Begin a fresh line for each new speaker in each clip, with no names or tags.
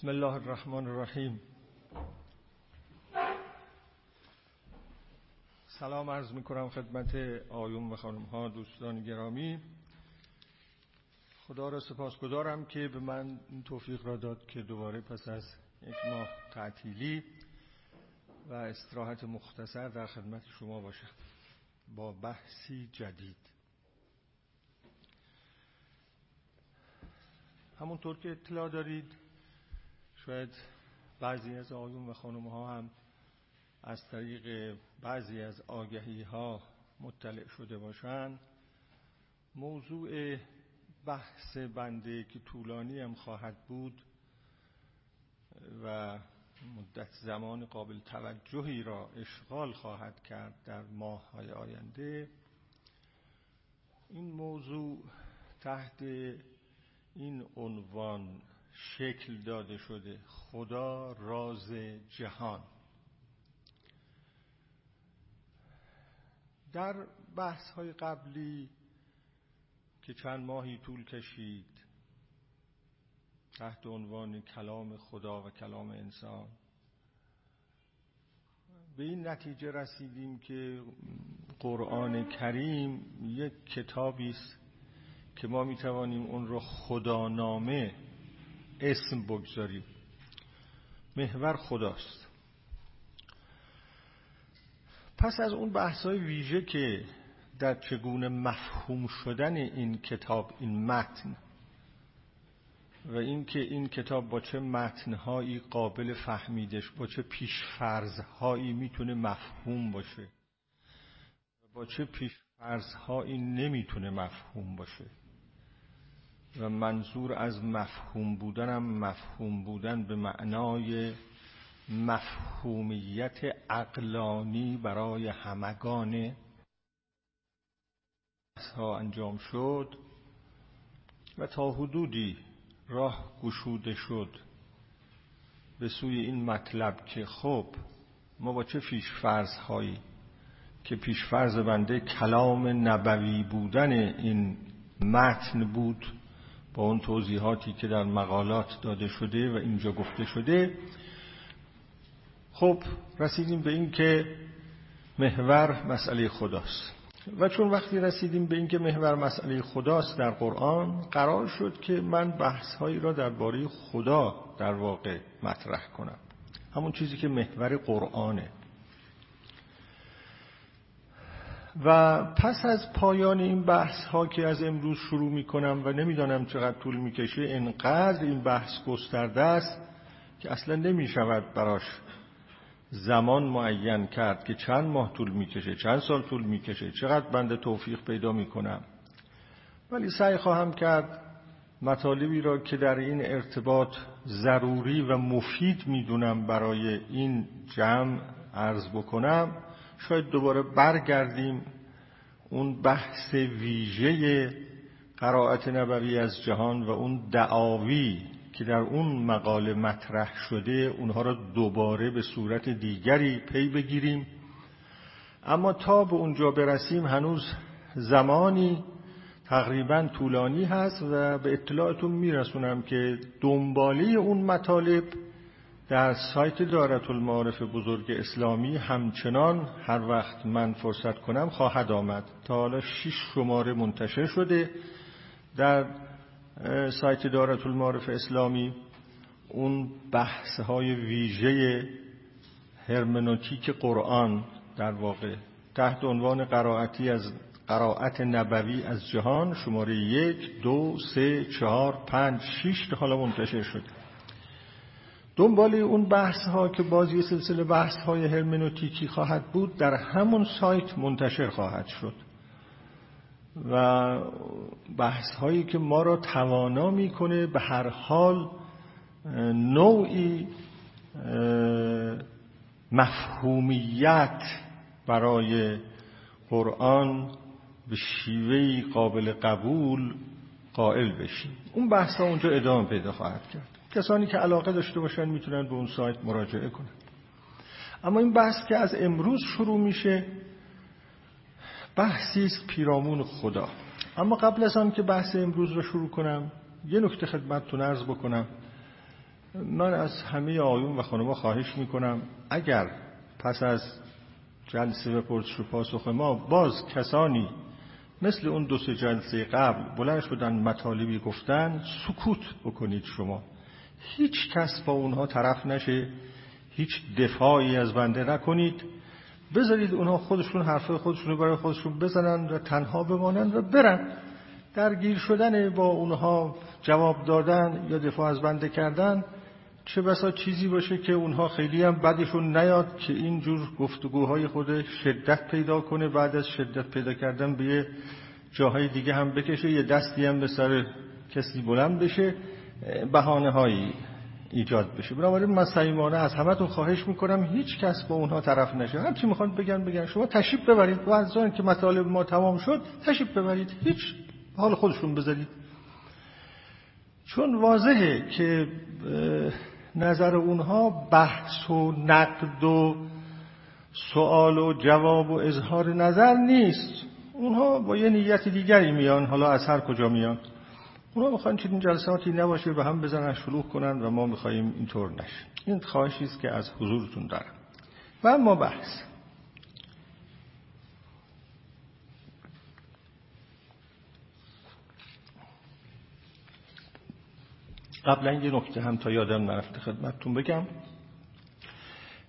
بسم الله الرحمن الرحیم. سلام عرض می کنم خدمت آیون و خانم ها دوستان گرامی. خدا را سپاسگزارم که به من این توفیق را داد که دوباره پس از یک ماه تعطیلی و استراحت مختصر در خدمت شما باشم. با بحثی جدید. همونطور که اطلاع دارید شاید بعضی از آیون و خانم ها هم از طریق بعضی از آگهی ها مطلع شده باشند موضوع بحث بنده که طولانی هم خواهد بود و مدت زمان قابل توجهی را اشغال خواهد کرد در ماه های آینده این موضوع تحت این عنوان شکل داده شده. خدا راز جهان. در بحث های قبلی که چند ماهی طول کشید تحت عنوان کلام خدا و کلام انسان به این نتیجه رسیدیم که قرآن کریم یک کتابی است که ما می توانیم اون رو خدانامه اسم بگذاریم. محور خداست. پس از اون بحثای ویژه که در چگونه مفهوم شدن این کتاب این متن و اینکه این کتاب با چه متنهایی قابل فهمیدش با چه پیشفرزهایی می‌تونه مفهوم باشه با چه پیشفرزهایی نمی‌تونه مفهوم باشه. و منظور از مفهوم بودنم مفهوم بودن به معنای مفهومیت اقلانی برای همگان ها انجام شد و تا حدودی راه گشوده شد به سوی این مطلب که خب ما با چه فرض هایی که فرض بنده کلام نبوی بودن این متن بود با اون توضیحاتی که در مقالات داده شده و اینجا گفته شده خب رسیدیم به این که محور مسئله خداست. و چون وقتی رسیدیم به اینکه محور مسئله خداست در قرآن قرار شد که من بحثهایی را درباره خدا در واقع مطرح کنم. همون چیزی که محور قرآنه. و پس از پایان این بحث ها که از امروز شروع می کنم و نمی‌دانم چقدر طول می‌کشه انقدر این بحث گسترده است که اصلا نمی شود براش زمان معین کرد که چند ماه طول می‌کشه چند سال طول می‌کشه چقدر بنده توفیق پیدا می‌کنم. ولی سعی خواهم کرد مطالبی را که در این ارتباط ضروری و مفید می‌دونم برای این جمع عرض بکنم شاید دوباره برگردیم اون بحث ویژه قرائت نبوی از جهان و اون دعاوی که در اون مقاله مطرح شده اونها را دوباره به صورت دیگری پی بگیریم. اما تا به اونجا برسیم هنوز زمانی تقریبا طولانی هست و به اطلاعتون میرسونم که دنباله اون مطالب در سایت دارت المعارف بزرگ اسلامی همچنان هر وقت من فرصت کنم خواهد آمد. تا حالا شش شماره منتشر شده در سایت دارت المعارف اسلامی. اون بحث های ویژه هرمنوتیک قرآن در واقع. تحت عنوان قرائتی از قرائت نبوی از جهان شماره یک دو سه چهار پنج شیش حالا منتشر شده. دنبال اون بحث ها که بازی سلسله بحث های هرمنوتیکی خواهد بود در همون سایت منتشر خواهد شد. و بحث هایی که ما را توانا می‌کنه به هر حال نوعی مفهومیت برای قرآن به شیوهی قابل قبول قائل بشیم. اون بحث ها اونجا ادامه پیدا خواهد کرد. کسانی که علاقه داشته باشن می‌تونن به اون سایت مراجعه کنن. اما این بحث که از امروز شروع میشه بحثی است پیرامون خدا. اما قبل از آن که بحث امروز رو شروع کنم یه نکته خدمتتون عرض بکنم. من از همه آیون و خانمها خواهش می‌کنم اگر پس از جلسه و پرسش و پاسخ ما باز کسانی مثل اون دو سه جلسه قبل بلند شدن مطالبی گفتن سکوت بکنید شما. هیچ کس با اونها طرف نشه. هیچ دفاعی از بنده نکنید. بذارید اونها خودشون حرفای خودشون برای خودشون بزنن و تنها بمانند و برن. درگیر شدن با اونها جواب دادن یا دفاع از بنده کردن چه بسا چیزی باشه که اونها خیلی هم بدشون نیاد که اینجور گفتگوهای خود شدت پیدا کنه بعد از شدت پیدا کردن به جاهای دیگه هم بکشه یه دستی هم به سر کسی بلند بشه. بهانه هایی ایجاد بشه. بنابراین من صمیمانه از همتون خواهش می‌کنم هیچ کس با اونها طرف نشه. هر چی می‌خوان بگن بگن. شما تشریف ببرید. و از که مطالب ما تمام شد تشریف ببرید. هیچ حال خودشون بذارید. چون واضحه که نظر اونها بحث و نقد و سوال و جواب و اظهار نظر نیست. اونها با یه نیت دیگری میان. حالا از هر کجا میان. اونا می‌خوان چنین جلساتی نباشه به هم بزنن شلوغ کنن و ما میخواییم اینطور نشه این خواهشی است که از حضورتون دارم. و اما بحث. قبلا یه نکته هم تا یادم نرفته خدمتتون بگم.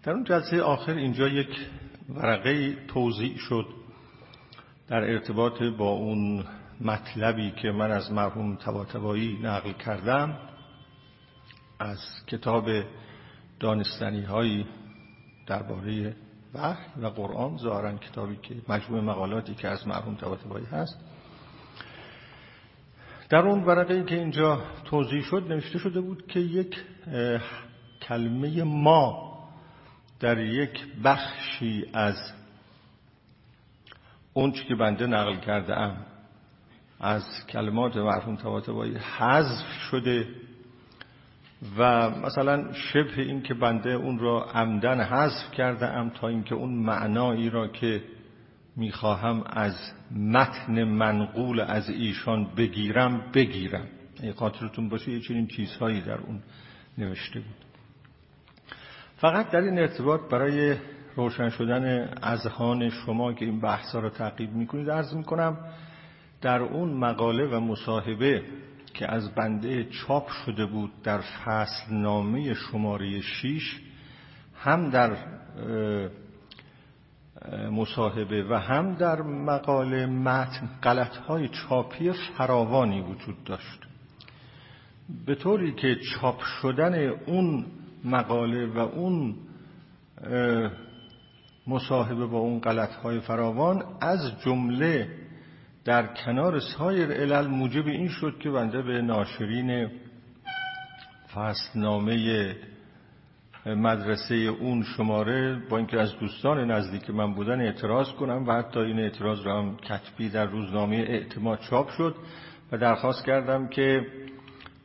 در اون جلسه آخر اینجا یک ورقه توضیح شد در ارتباط با اون مطلبی که من از مرحوم تباتبایی نقل کردم از کتاب دانستنی هایی درباره وحی و قرآن ظاهرا کتابی که مجموع مقالاتی که از مرحوم تباتبایی هست. در اون ورقه که اینجا توضیح شد نوشته شده بود که یک کلمه ما در یک بخشی از اون که بنده نقل کرده ام از کلمات مرحوم طباطبایی حذف شده و مثلا شبه این که بنده اون را عمدن حذف کرده ام تا اینکه اون معنایی را که می‌خواهم از متن منقول از ایشان بگیرم بگیرم. این خاطرتون باشه یه چنین چیزهایی در اون نوشته بود. فقط در این ارتباط برای روشن شدن اذهان شما که این بحثا را تعقیب می‌کنید عرض می‌کنم در اون مقاله و مصاحبه که از بنده چاپ شده بود در فصل نامه شماره 6 هم در مصاحبه و هم در مقاله متن های چاپی فراوانی وجود داشت. به طوری که چاپ شدن اون مقاله و اون مصاحبه با اون های فراوان از جمله در کنار سایر علل موجب این شد که بنده به ناشرین فصلنامه مدرسه اون شماره با اینکه از دوستان نزدیک من بودن اعتراض کنم و حتی این اعتراض را هم کتبی در روزنامه اعتماد چاپ شد و درخواست کردم که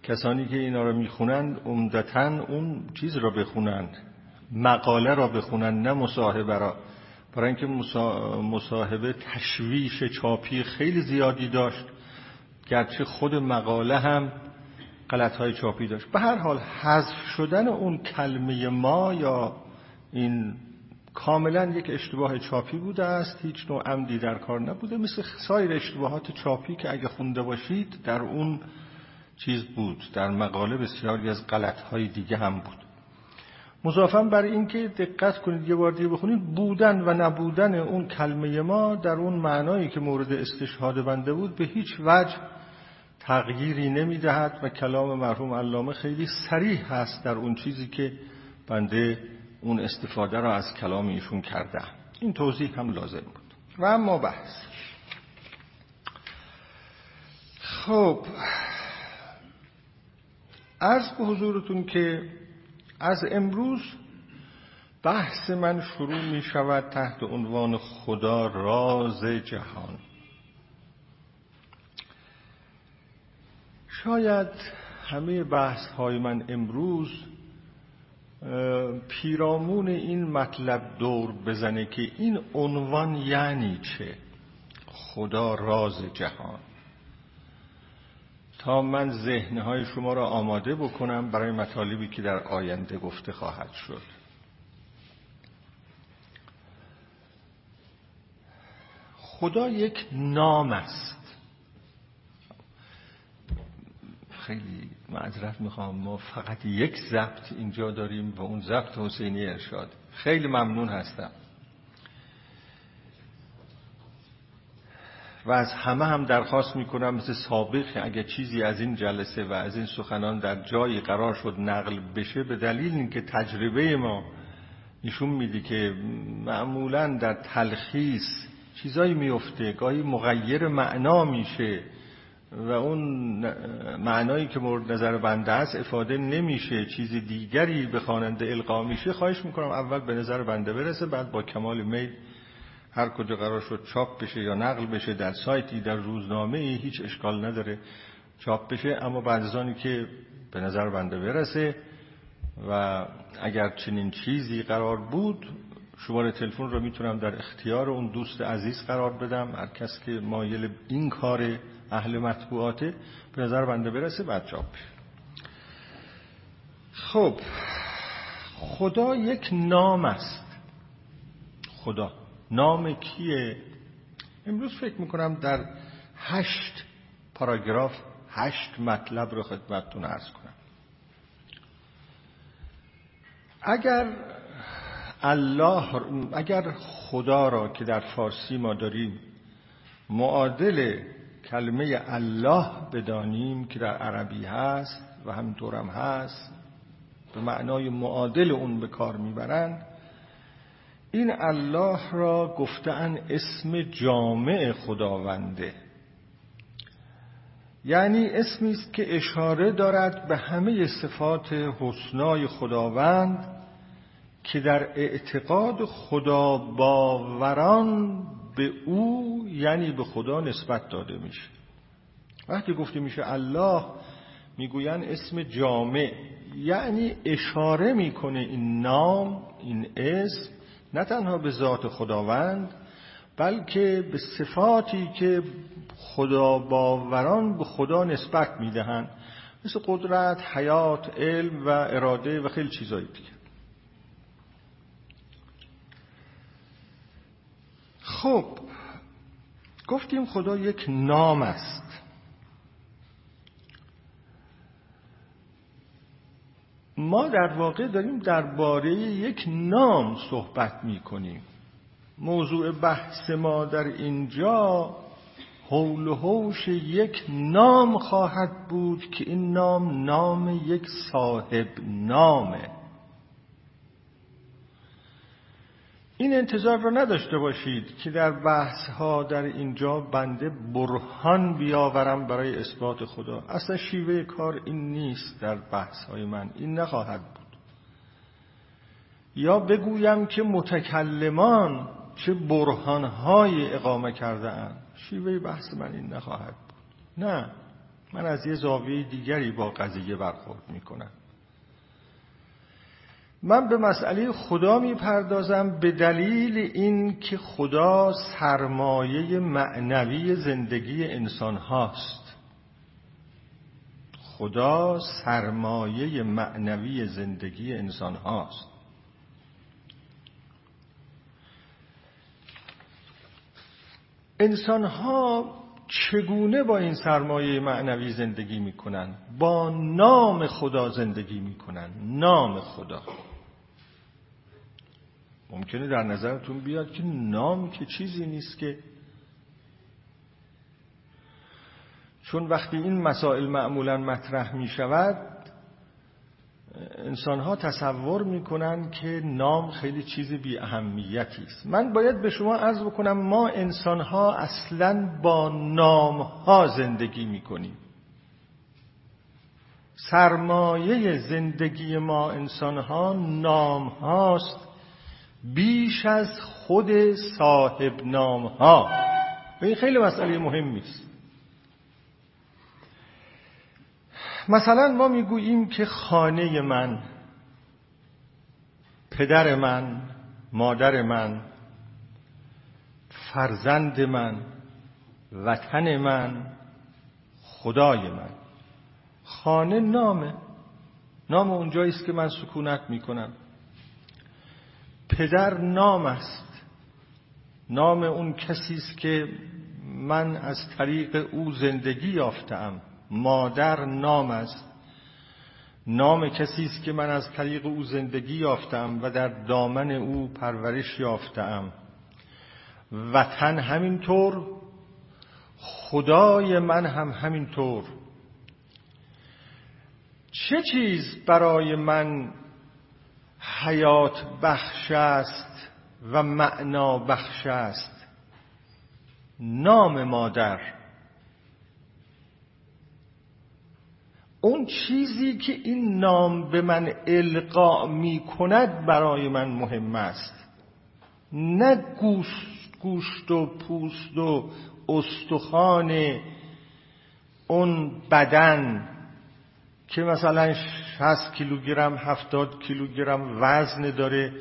کسانی که اینا را می‌خونند عمدتا اون چیز را بخونند مقاله را بخونند نه مصاحبه را. برای اینکه مصاحبه تشویش چاپی خیلی زیادی داشت گرچه خود مقاله هم غلط های چاپی داشت. به هر حال حذف شدن اون کلمه ما یا این کاملا یک اشتباه چاپی بوده است هیچ نوع عمدی در کار نبوده مثل سایر اشتباهات چاپی که اگه خونده باشید در اون چیز بود. در مقاله بسیاری از غلط های دیگه هم بود. مضافا بر اینکه دقت کنید یه بار دیگه بخونید بودن و نبودن اون کلمه ما در اون معنایی که مورد استشهاد بنده بود به هیچ وجه تغییری نمی‌دهد و کلام مرحوم علامه خیلی سریح هست در اون چیزی که بنده اون استفاده را از کلام ایشون کرده. این توضیح هم لازم بود. و اما بحث. خب از به حضورتون که از امروز بحث من شروع می شود تحت عنوان خدا راز جهان. شاید همه بحث های من امروز پیرامون این مطلب دور بزنه که این عنوان یعنی چه؟ خدا راز جهان. تا من ذهنهای شما را آماده بکنم برای مطالبی که در آینده گفته خواهد شد. خدا یک نام است. خیلی معذرت می‌خوام ما فقط یک ضبط اینجا داریم و اون ضبط حسینی ارشاد. خیلی ممنون هستم. و از همه هم درخواست می‌کنم مثل سابق اگر چیزی از این جلسه و از این سخنان در جایی قرار شد نقل بشه به دلیل اینکه تجربه ما نشون میده که معمولا در تلخیص چیزایی میفته گاهی مغیر معنا میشه و اون معنایی که مورد نظر بنده است افاده نمیشه چیز دیگری به خواننده القا میشه خواهش می‌کنم اول به نظر بنده برسه بعد با کمال میل هر کجا قرار شد چاپ بشه یا نقل بشه در سایتی در روزنامه ای هیچ اشکال نداره چاپ بشه. اما بعد از آنی که به نظر بنده برسه و اگر چنین چیزی قرار بود شماره تلفن رو می‌تونم در اختیار اون دوست عزیز قرار بدم. هر کس که مایل این کار اهل مطبوعاته به نظر بنده برسه بعد چاپ خب خدا یک نام است. خدا. نام کیه؟ امروز فکر می‌کنم در هشت پاراگراف هشت مطلب رو خدمتتون ارز کنم. اگر الله اگر خدا را که در فارسی ما داریم معادل کلمه الله بدانیم که در عربی هست و همینطورم هست به معنای معادل اون به کار می‌برند این الله را گفتن اسم جامع خداونده. یعنی اسمی است که اشاره دارد به همه صفات حسنای خداوند که در اعتقاد خدا باوران به او یعنی به خدا نسبت داده میشه. وقتی گفته میشه الله می‌گوین اسم جامع یعنی اشاره می‌کنه این نام این اسم نه تنها به ذات خداوند بلکه به صفاتی که خدا باوران به خدا نسبت می‌دهند. مثل قدرت، حیات، علم و اراده و خیلی چیزایی دیگه. خب گفتیم خدا یک نام است. ما در واقع داریم درباره یک نام صحبت می کنیم موضوع بحث ما در اینجا حول و حوش یک نام خواهد بود که این نام نام یک صاحب نامه. این انتظار را نداشته باشید که در بحث ها در اینجا بنده برهان بیاورم برای اثبات خدا. اصلا شیوه کار این نیست در بحث های من. این نخواهد بود. یا بگویم که متکلمان چه برهان های اقامه کرده اند شیوه بحث من این نخواهد بود. نه. من از یه زاویه دیگری با قضیه برخورد می‌کنم. من به مسئله خدا می‌پردازم به دلیل این که خدا سرمایه معنوی زندگی انسان هاست. خدا سرمایه معنوی زندگی انسان هاست. انسان ها چگونه با این سرمایه معنوی زندگی می‌کنن؟ با نام خدا زندگی می‌کنن. نام خدا. ممکنه در نظرتون بیاد که نام که چیزی نیست که چون وقتی این مسائل معمولا مطرح می شود انسان ها تصور می‌کنن که نام خیلی چیز بی اهمیتی است. من باید به شما عرض بکنم ما انسان ها اصلا با نام ها زندگی می‌کنیم. سرمایه زندگی ما انسان ها نام هاست بیش از خود صاحب نام ها این خیلی مسئله مهمی است مثلا ما می‌گوییم که خانه من پدر من مادر من فرزند من وطن من خدای من. خانه نامه. نام اونجایی است که من سکونت می‌کنم. پدر نام است. نام اون کسی است که من از طریق او زندگی یافتم. مادر نام است. نام کسی است که من از طریق او زندگی یافتم و در دامن او پرورش یافتم. وطن همینطور خدای من هم همینطور. چه چیز برای من حیات بخش است و معنا بخش است. نام مادر. اون چیزی که این نام به من القا می کند برای من مهم است. نه گوشت, گوشت و پوست و استخوان اون بدن که مثلا 60 کیلوگرم 70 کیلوگرم وزن داره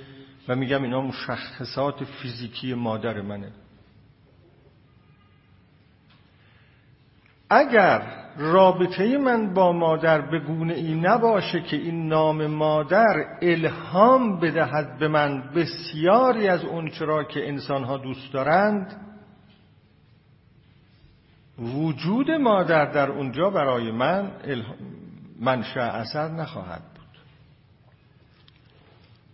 و میگم اینا مشخصات فیزیکی مادر منه. اگر رابطه من با مادر به گونه ای نباشه که این نام مادر الهام بدهد به من بسیاری از اون چرا که انسانها دوست دارند وجود مادر در اونجا برای من منشأ اثر نخواهد بود.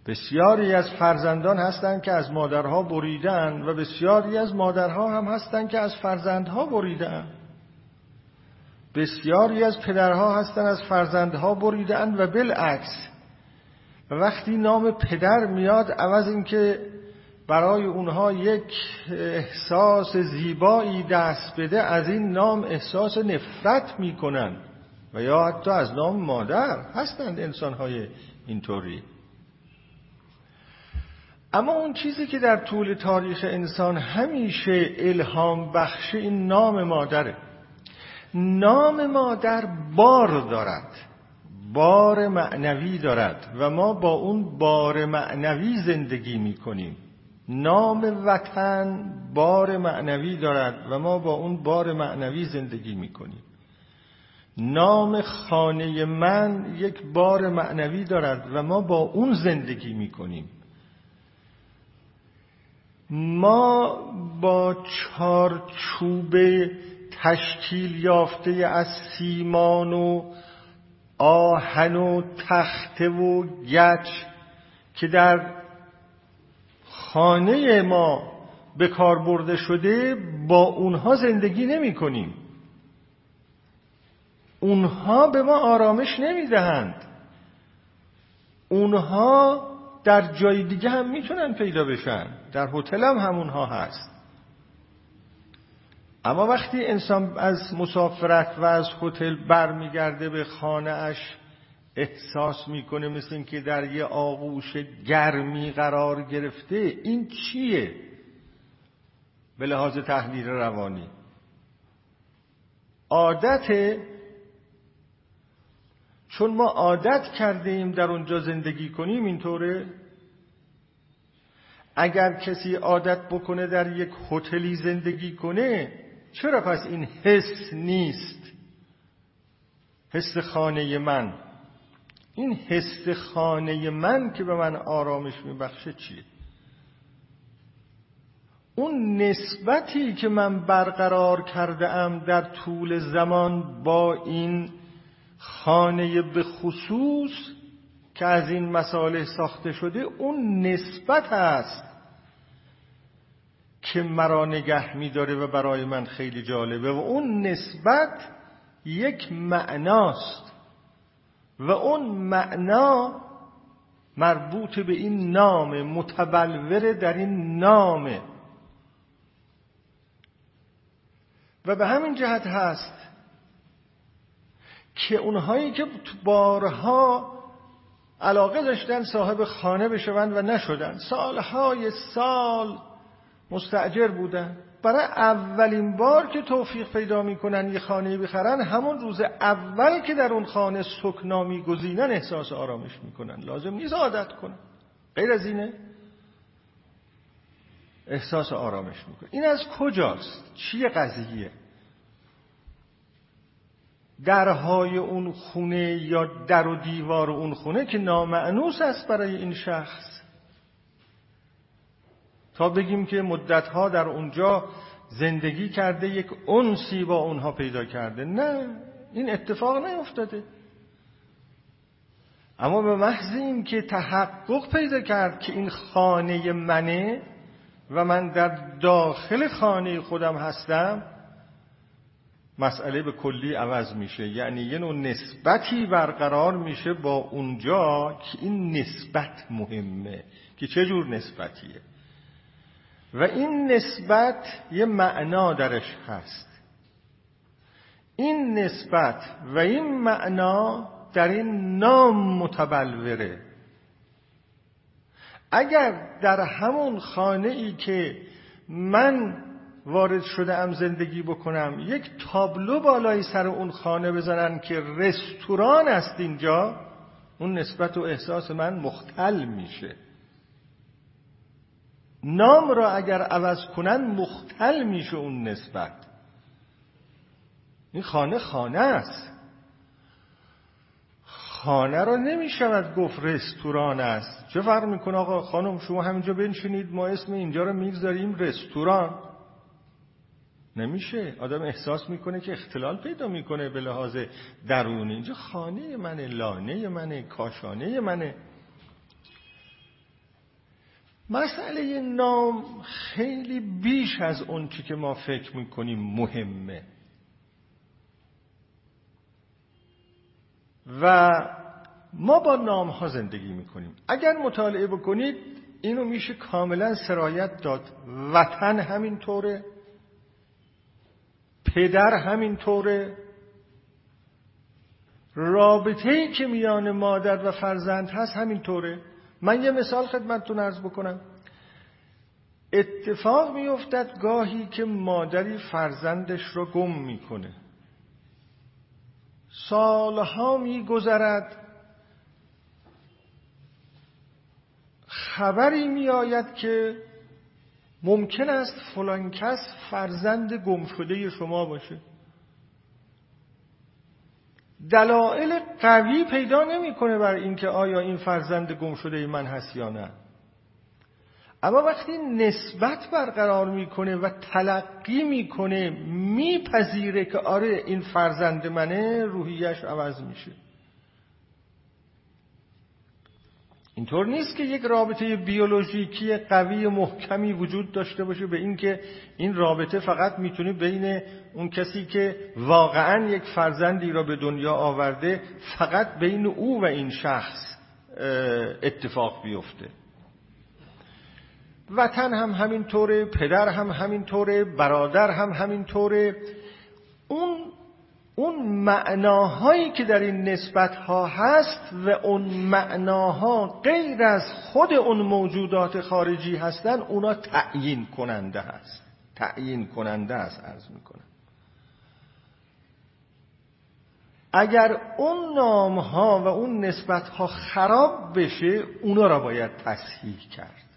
بسیاری از فرزندان هستند که از مادرها بریدن و بسیاری از مادرها هم هستند که از فرزندها بریدن بسیاری از پدرها هستند از فرزندها بریدن و بالعکس و وقتی نام پدر میاد عوض اینکه برای اونها یک احساس زیبایی دست بده از این نام احساس نفرت می‌کنن. و یا حتی از نام مادر هستند انسانهای اینطوری. اما اون چیزی که در طول تاریخ انسان همیشه الهام بخش این نام مادره. نام مادر بار دارد بار معنوی دارد و ما با اون بار معنوی زندگی می کنیم نام وطن بار معنوی دارد و ما با اون بار معنوی زندگی می کنیم نام خانه من یک بار معنوی دارد و ما با اون زندگی می کنیم ما با چارچوب تشکیل یافته از سیمان و آهن و تخته و گچ که در خانه ما به کار برده شده با اونها زندگی نمی کنیم اونها به ما آرامش نمی‌دهند. اونها در جای دیگه هم می‌تونن پیدا بشن. در هتل هم همونها هست. اما وقتی انسان از مسافرت و از هتل برمیگرده به خانه اش احساس می‌کنه مثل اینکه در یه آغوش گرمی قرار گرفته این چیه؟ به لحاظ تحلیل روانی. عادت چون ما عادت کردیم در اونجا زندگی کنیم اینطوره؟ اگر کسی عادت بکنه در یک هتلی زندگی کنه چرا پس این حس نیست؟ حس خانه من. این حس خانه من که به من آرامش میبخشه چیه؟ اون نسبتی که من برقرار کرده ام در طول زمان با این خانه به خصوص که از این مسائل ساخته شده اون نسبت است که مرا نگه میداره و برای من خیلی جالبه و اون نسبت یک معناست و اون معنا مربوط به این نام متبلور در این نامه. و به همین جهت هست که اونهایی که بارها علاقه داشتن صاحب خانه بشوند و نشدن. سالهای سال مستعجر بودن. برای اولین بار که توفیق پیدا می‌کنن یه خانه بخرن همون روز اول که در اون خانه سکنا میگزینن احساس آرامش می‌کنن. لازم نیست عادت کنن. غیر از اینه احساس آرامش می‌کنن. این از کجاست؟ چیه قضیه؟ درهای اون خونه یا در و دیوار اون خونه که نامعنوس است برای این شخص. تا بگیم که مدتها در اونجا زندگی کرده یک انسی با اونها پیدا کرده. نه این اتفاق نیفتاده. اما به محض این که تحقق پیدا کرد که این خانه منه و من در داخل خانه خودم هستم مسئله به کلی عوض میشه. یعنی یه نوع نسبتی برقرار میشه با اونجا که این نسبت مهمه که چه جور نسبتیه. و این نسبت یه معنا درش هست. این نسبت و این معنا در این نام متبلوره. اگر در همون خانه ای که من وارد شده ام زندگی بکنم. یک تابلو بالای سر اون خانه بزنن که رستوران است اینجا اون نسبت و احساس من مختل میشه. نام را اگر عوض کنن مختل میشه اون نسبت. این خانه خانه است. خانه را نمی شود گفت رستوران است. چه فرق می‌کنه آقا؟ خانم شما همینجا بنشینید ما اسم اینجا رو می‌گذاریم رستوران. نمیشه. آدم احساس می‌کنه که اختلال پیدا می‌کنه به لحاظ درونی اینجا خانه منه لانه منه کاشانه منه. مسئله نام خیلی بیش از اون چی که ما فکر می‌کنیم مهمه. و ما با نام ها زندگی می‌کنیم. اگر مطالعه بکنید اینو میشه کاملا سرایت داد. وطن همینطوره. پدر همینطوره. رابطه ای که میان مادر و فرزند هست همینطوره. من یه مثال خدمتتون ارز بکنم. اتفاق میافتد گاهی که مادری فرزندش رو گم می‌کنه. سالها میگذرد. خبری میآید که ممکن است فلان کس فرزند گم شده شما باشه. دلایل قوی پیدا نمی‌کنه بر اینکه آیا این فرزند گم شده من هست یا نه. اما وقتی نسبت برقرار می‌کنه و تلقی می‌کنه میپذیره که آره این فرزند منه روحیش عوض میشه. اینطور نیست که یک رابطه بیولوژیکی قوی محکمی وجود داشته باشه به اینکه این رابطه فقط می‌تونه بین اون کسی که واقعا یک فرزندی را به دنیا آورده فقط بین او و این شخص اتفاق بیفته. وطن هم همینطوره پدر هم همینطوره برادر هم همینطوره. اون اون معناهایی که در این نسبت ها هست و اون معناها غیر از خود اون موجودات خارجی هستن اونا تعیین کننده هست. تعیین کننده است عرض می‌کنم. اگر اون نام ها و اون نسبت ها خراب بشه اونا را باید تصحیح کرد.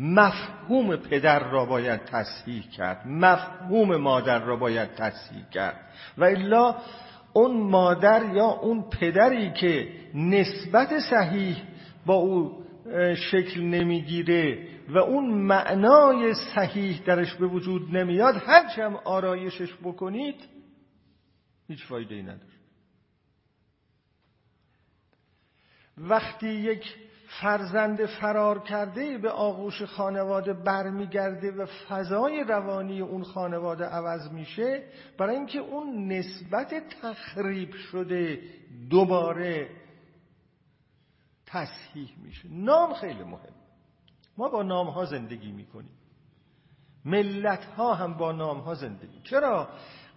مفهوم پدر را باید تصحیح کرد مفهوم مادر را باید تصحیح کرد. و الا اون مادر یا اون پدری که نسبت صحیح با او شکل نمی‌گیره و اون معنای صحیح درش به وجود نمیاد هرچه هم آرایشش بکنید هیچ فایده ای نداره. وقتی یک فرزند فرار کرده به آغوش خانواده برمیگرده و فضای روانی اون خانواده عوض میشه برای اینکه اون نسبت تخریب شده دوباره تصحیح میشه. نام خیلی مهم. ما با نام ها زندگی می‌کنیم. ملت ها هم با نام ها زندگی. چرا؟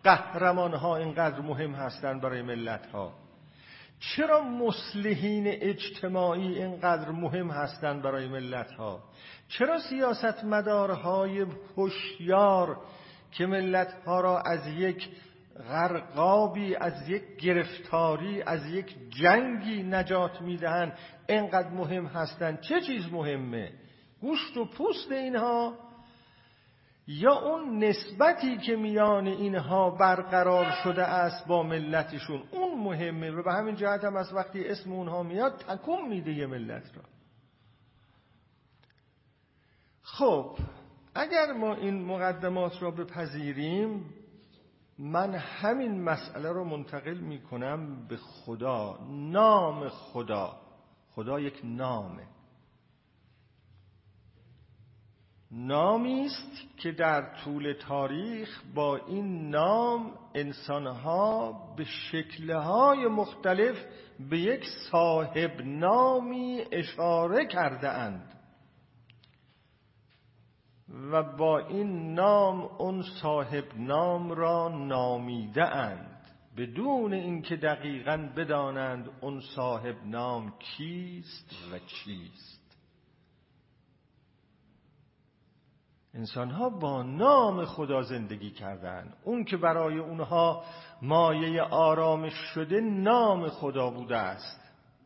قهرمان ها اینقدر مهم هستند برای ملت ها چرا مسلحین اجتماعی اینقدر مهم هستند برای ملت ها چرا سیاست مدارهای هوشیار که ملت ها را از یک غرقابی از یک گرفتاری از یک جنگی نجات می‌دهند اینقدر مهم هستند؟ چه چیز مهمه؟ گوشت و پوست اینها یا اون نسبتی که میان اینها برقرار شده است با ملتشون؟ اون مهمه و به همین جهت هم از وقتی اسم اونها میاد تکون میده یه ملت را. خب اگر ما این مقدمات را بپذیریم من همین مسئله رو منتقل می کنم به خدا. نام خدا. خدا یک نامه. نامی است که در طول تاریخ با این نام انسانها به شکلهای مختلف به یک صاحب نامی اشاره کرده اند و با این نام اون صاحب نام را نامیده اند بدون اینکه دقیقا بدانند اون صاحب نام کیست و چیست. انسان ها با نام خدا زندگی کردند اون که برای اونها مایه آرامش شده نام خدا بوده است.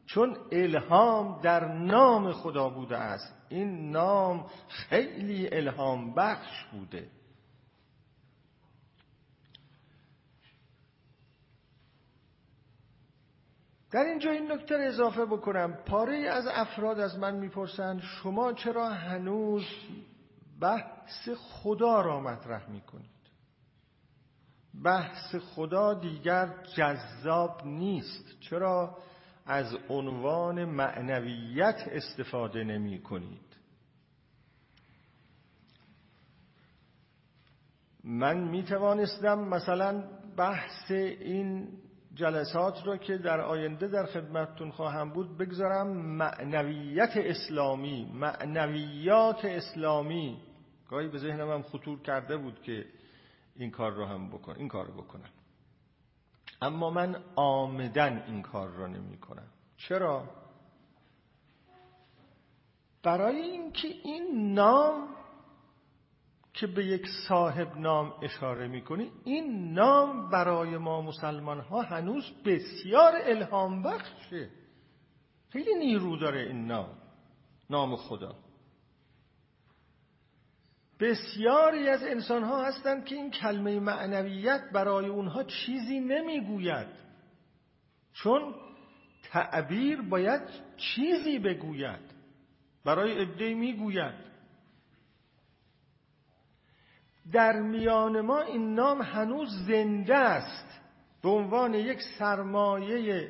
چون الهام در نام خدا بوده است. این نام خیلی الهام بخش بوده. در اینجا این نکته اضافه بکنم. پاره از افراد از من می‌پرسند شما چرا هنوز بحث خدا را مطرح می‌کنید. بحث خدا دیگر جذاب نیست. چرا؟ از عنوان معنویت استفاده نمی کنید من می توانستم مثلا بحث این جلسات را که در آینده در خدمتتون خواهم بود بگذارم. معنویت اسلامی معنویات اسلامی گاهی به ذهنم هم خطور کرده بود که این کار رو هم بکن این کار رو بکنم. اما من آمدن این کار را نمی کنم چرا؟ برای اینکه این نام که به یک صاحب نام اشاره می‌کنی این نام برای ما مسلمان ها هنوز بسیار الهام بخشه خیلی نیرو داره این نام نام خدا. بسیاری از انسان ها هستند که این کلمه معنویت برای اونها چیزی نمی‌گوید. چون تعبیر باید چیزی بگوید. برای عده می‌گوید. در میان ما این نام هنوز زنده است. به عنوان یک سرمایه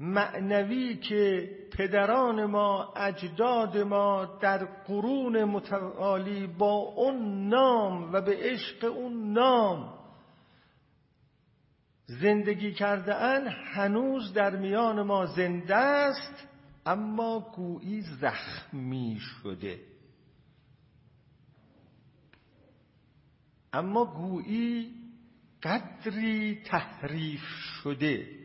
معنوی که پدران ما اجداد ما در قرون متوالی با اون نام و به عشق اون نام زندگی کرده ان هنوز در میان ما زنده است اما گویی زخمی شده. اما گویی قدری تحریف شده.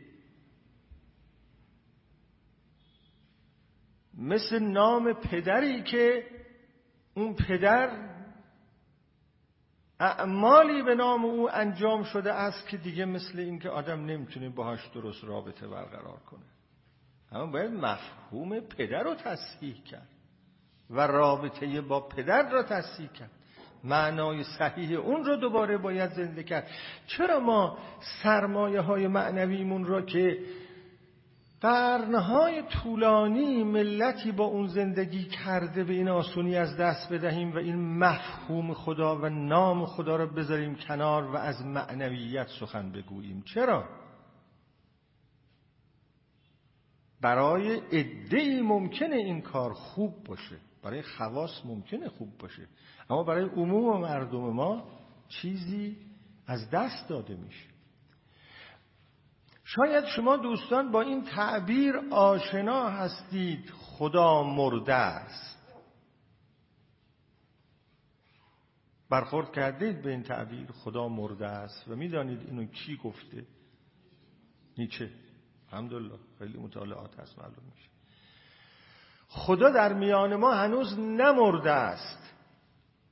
مثل نام پدری که اون پدر اعمالی به نام او انجام شده است که دیگه مثل اینکه آدم نمی‌تونه باهاش درست رابطه برقرار کنه. اما باید مفهوم پدر رو تصحیح کرد و رابطه با پدر را تصحیح کرد. معنای صحیح اون رو دوباره باید زنده کرد. چرا ما سرمایه های معنویمون را که قرنهای طولانی ملتی با اون زندگی کرده به این آسونی از دست بدهیم و این مفهوم خدا و نام خدا را بذاریم کنار و از معنویت سخن بگوییم. چرا؟ برای عده ممکنه این کار خوب باشه. برای خواص ممکنه خوب باشه. اما برای عموم مردم ما چیزی از دست داده میشه. شاید شما دوستان با این تعبیر آشنا هستید خدا مرده است. برخورد کردید به این تعبیر خدا مرده است. و می‌دانید اینو کی گفته؟ نیچه. الحمدلله. خیلی مطالعات هست معلوم میشه. خدا در میان ما هنوز نمرده است.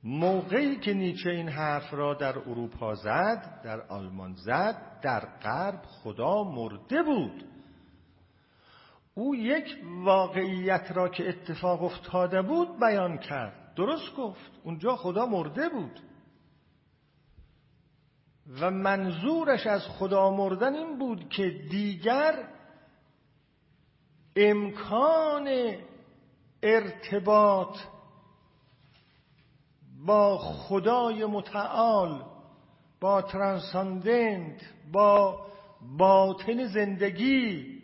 موقعی که نیچه این حرف را در اروپا زد در آلمان زد در غرب خدا مرده بود. او یک واقعیت را که اتفاق افتاده بود بیان کرد. درست گفت. اونجا خدا مرده بود. و منظورش از خدا مردن این بود که دیگر امکان ارتباط با خدای متعال با ترانساندنت با باطن زندگی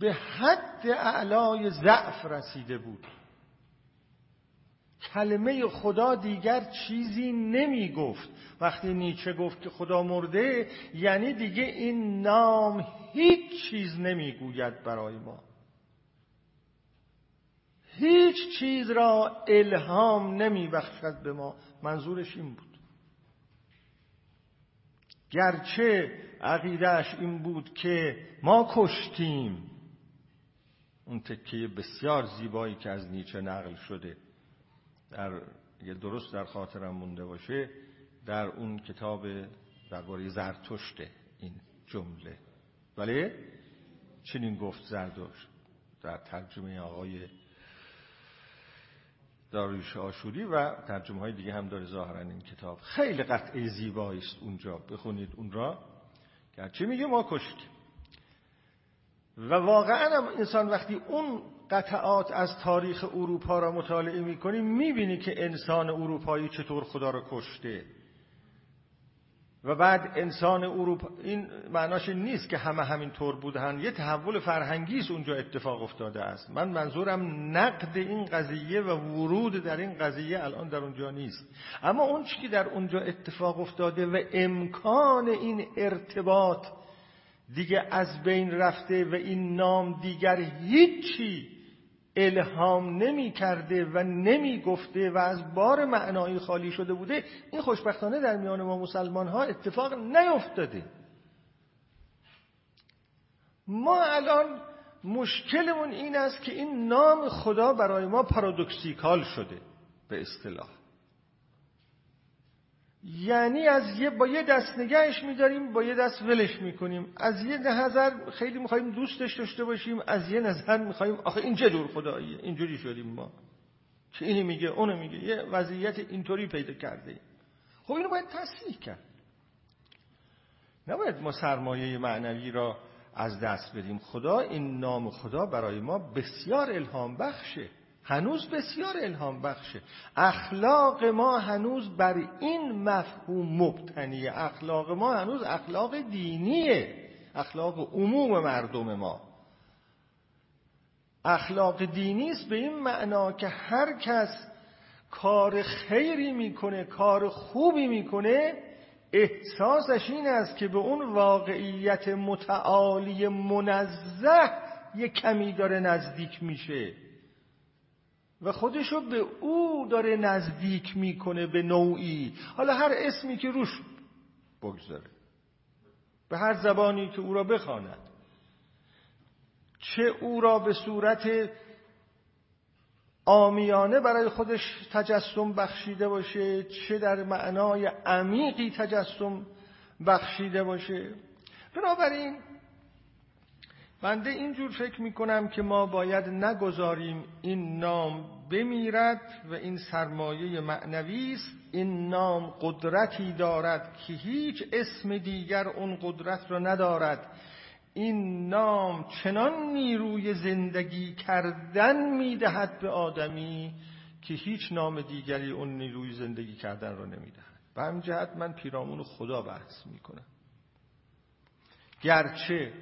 به حد اعلای ضعف رسیده بود. کلمه خدا دیگر چیزی نمی گفت وقتی نیچه گفت که خدا مرده یعنی دیگه این نام هیچ چیز نمی‌گوید برای ما. هیچ چیز را الهام نمی بخشد به ما. منظورش این بود. گرچه عقیدهش این بود که ما کشتیم. اون تکیه بسیار زیبایی که از نیچه نقل شده در درست در خاطرم مونده باشه در اون کتاب درباره زرتشته این جمله. ولی چنین گفت زردشت در ترجمه آقای داریوش آشوری و ترجمه های دیگه هم داره ظاهرا این کتاب. خیلی قطعه زیبایی است اونجا. بخونید اون را. گرچه میگه ما کشتیم و واقعا هم انسان وقتی اون قطعات از تاریخ اروپا را مطالعه می‌کنی می‌بینی که انسان اروپایی چطور خدا را کشته. و بعد انسان اروپا این معناش نیست که همه همین طور بودن. یه تحول فرهنگی اونجا اتفاق افتاده است. من منظورم نقد این قضیه و ورود در این قضیه الان در اونجا نیست. اما اون که در اونجا اتفاق افتاده و امکان این ارتباط دیگه از بین رفته و این نام دیگر هیچی الهام نمی کرده و نمی گفته و از بار معنایی خالی شده بوده این خوشبختانه در میان ما مسلمان ها اتفاق نیفتاده. ما الان مشکلمون این است که این نام خدا برای ما پارادوکسیکال شده به اصطلاح. یعنی از یه با یه دست نگهش میداریم با یه دست ولش می‌کنیم. از یه نظر خیلی می‌خوایم دوستش داشته باشیم از یه نظر می‌خوایم آخه این چه دور خداییه. اینجوری شدیم ما. که اینی میگه اونو میگه. یه وضعیت اینطوری پیدا کرده خب اینو باید تصحیح کرد. نباید ما سرمایه معنوی را از دست بدیم. خدا این نام خدا برای ما بسیار الهام بخشه هنوز بسیار الهام بخشه. اخلاق ما هنوز بر این مفهوم مبتنیه. اخلاق ما هنوز اخلاق دینیه. اخلاق عموم مردم ما. اخلاق دینی است به این معنا که هر کس کار خیری می‌کنه کار خوبی می‌کنه احساسش این است که به اون واقعیت متعالی منزه یه کمی داره نزدیک میشه. و خودشو به او داره نزدیک می‌کنه به نوعی. حالا هر اسمی که روش بگذاره. به هر زبانی که او را بخواند. چه او را به صورت آمیانه برای خودش تجسم بخشیده باشه چه در معنای عمیقی تجسم بخشیده باشه. بنابراین بنده اینجور فکر می‌کنم که ما باید نگذاریم این نام بمیرد و این سرمایه معنوی است. این نام قدرتی دارد که هیچ اسم دیگر اون قدرت را ندارد. این نام چنان نیروی زندگی کردن می‌دهد به آدمی که هیچ نام دیگری اون نیروی زندگی کردن را نمی‌دهد. به همین جهت من پیرامون خدا بحث می‌کنم. گرچه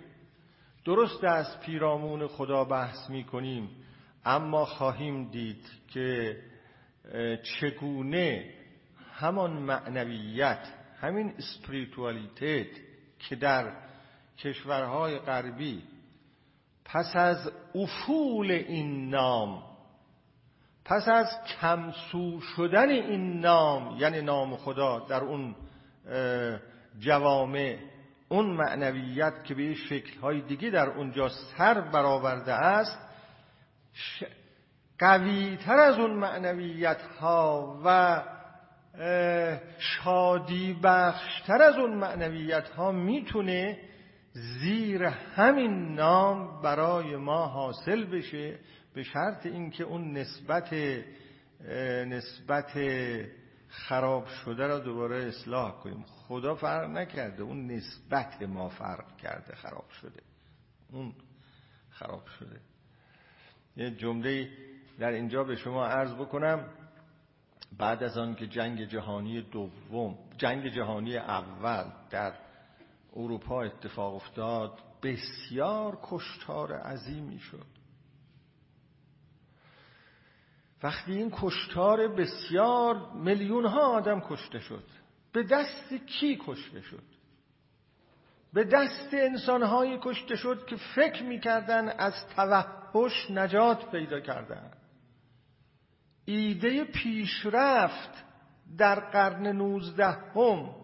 درست از پیرامون خدا بحث می کنیم اما خواهیم دید که چگونه همان معنویت همین اسپریتوالیتت که در کشورهای غربی پس از افول این نام پس از کمسو شدن این نام یعنی نام خدا در اون جوامع اون معنویت که به شکلهای دیگه در اونجا سر برآورده است قوی تر از اون معنویت ها و شادی بخشتر از اون معنویت ها می‌تونه زیر همین نام برای ما حاصل بشه به شرط اینکه اون نسبت نسبت خراب شده را دوباره اصلاح کنیم. خدا فرق نکرده. اون نسبت ما فرق کرده خراب شده. اون خراب شده. یه جمله در اینجا به شما عرض بکنم. بعد از آن که جنگ جهانی دوم جنگ جهانی اول در اروپا اتفاق افتاد بسیار کشتار عظیمی شد. وقتی این کشتار بسیار میلیون ها آدم کشته شد به دست کی کشته شد؟ به دست انسانهایی کشته شد که فکر می‌کردن از توحش نجات پیدا کردن. ایده پیشرفت در قرن نوزدهم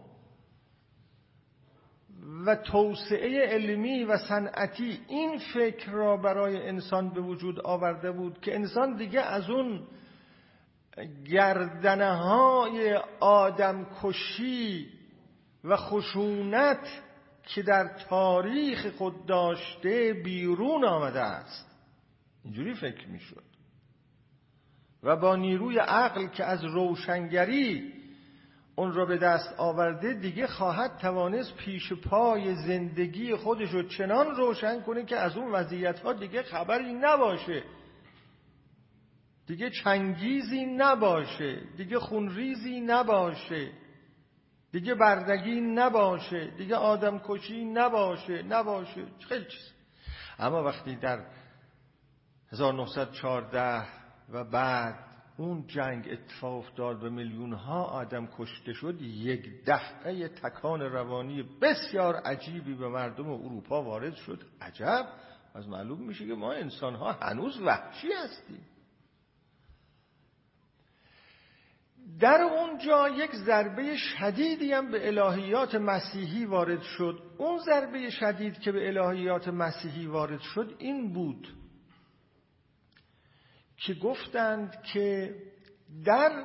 و توسعه علمی و صنعتی این فکر را برای انسان به وجود آورده بود که انسان دیگه از اون گردنه های آدم کشی و خشونت که در تاریخ خود داشته بیرون آمده است. اینجوری فکر می‌شد. و با نیروی عقل که از روشنگری اون را به دست آورده دیگه خواهد توانست پیش پای زندگی خودش رو چنان روشن کنه که از اون وضعیت ها دیگه خبری نباشه. دیگه چنگیزی نباشه. دیگه خونریزی نباشه. دیگه بردگی نباشه. دیگه آدم کشی نباشه. نباشه. خیلی چیز. اما وقتی در 1914 و بعد اون جنگ اتفاق افتاد و میلیون ها آدم کشته شد یک دفعه تکان روانی بسیار عجیبی به مردم اروپا وارد شد. عجب! از معلوم میشه که ما انسان ها هنوز وحشی هستیم. در اونجا یک ضربه شدیدی هم به الهیات مسیحی وارد شد. اون ضربه شدید که به الهیات مسیحی وارد شد این بود. که گفتند که در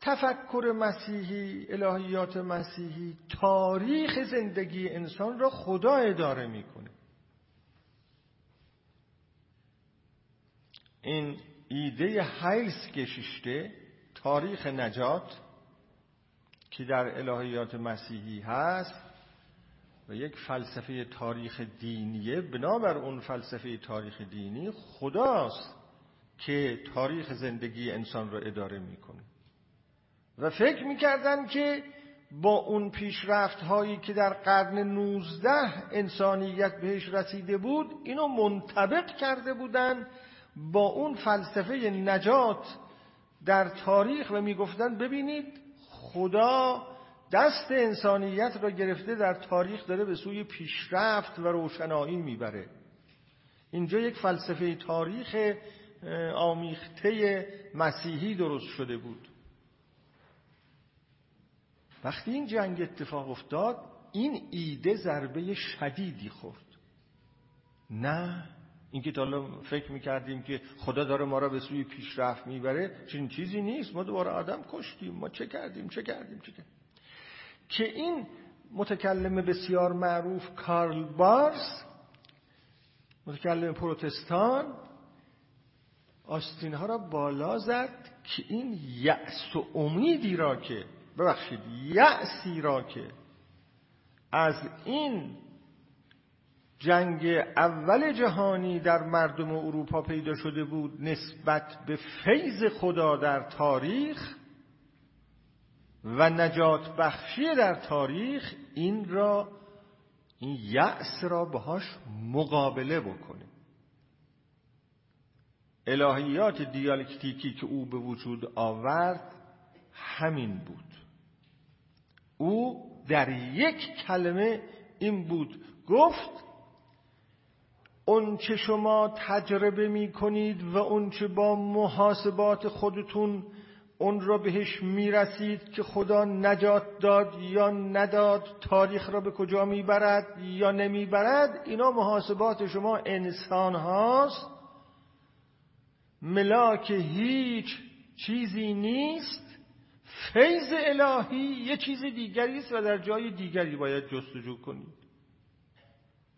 تفکر مسیحی الهیات مسیحی تاریخ زندگی انسان را خدا اداره می‌کنه. این ایده هیلس گشیشته تاریخ نجات که در الهیات مسیحی هست و یک فلسفه تاریخ دینیه بنابر اون فلسفه تاریخ دینی خداست. که تاریخ زندگی انسان را اداره می‌کنه. و فکر می‌کردن که با اون پیشرفت هایی که در قرن نوزده انسانیت بهش رسیده بود اینو منطبق کرده بودن با اون فلسفه نجات در تاریخ و می‌گفتن ببینید خدا دست انسانیت را گرفته در تاریخ داره به سوی پیشرفت و روشنایی می‌بره. اینجا یک فلسفه تاریخ آمیخته مسیحی درست شده بود. وقتی این جنگ اتفاق افتاد این ایده ضربه شدیدی خورد. نه اینکه تا حالا فکر می‌کردیم که خدا داره ما را به سوی پیشرفت می‌بره چنین چیزی نیست. ما دوباره آدم کشتیم. ما چه کردیم؟ چه کردیم؟ چه کردیم؟ که این متکلم بسیار معروف کارل بارس متکلم پروتستان آستین ها را بالا زد که این یأس و امیدی را که ببخشید یأسی را که از این جنگ اول جهانی در مردم اروپا پیدا شده بود نسبت به فیض خدا در تاریخ و نجات بخشی در تاریخ این را این یأس را باهاش مقابله بکنه الهیات دیالکتیکی که او به وجود آورد همین بود. او در یک کلمه این بود گفت چه شما تجربه می کنید و اونچه با محاسبات خودتون اون را بهش می‌رسید که خدا نجات داد یا نداد تاریخ را به کجا می‌برد یا نمی‌برد اینا محاسبات شما انسان هاست. ملاک هیچ چیزی نیست. فیض الهی یه چیز دیگری است و در جای دیگری باید جستجو کنید.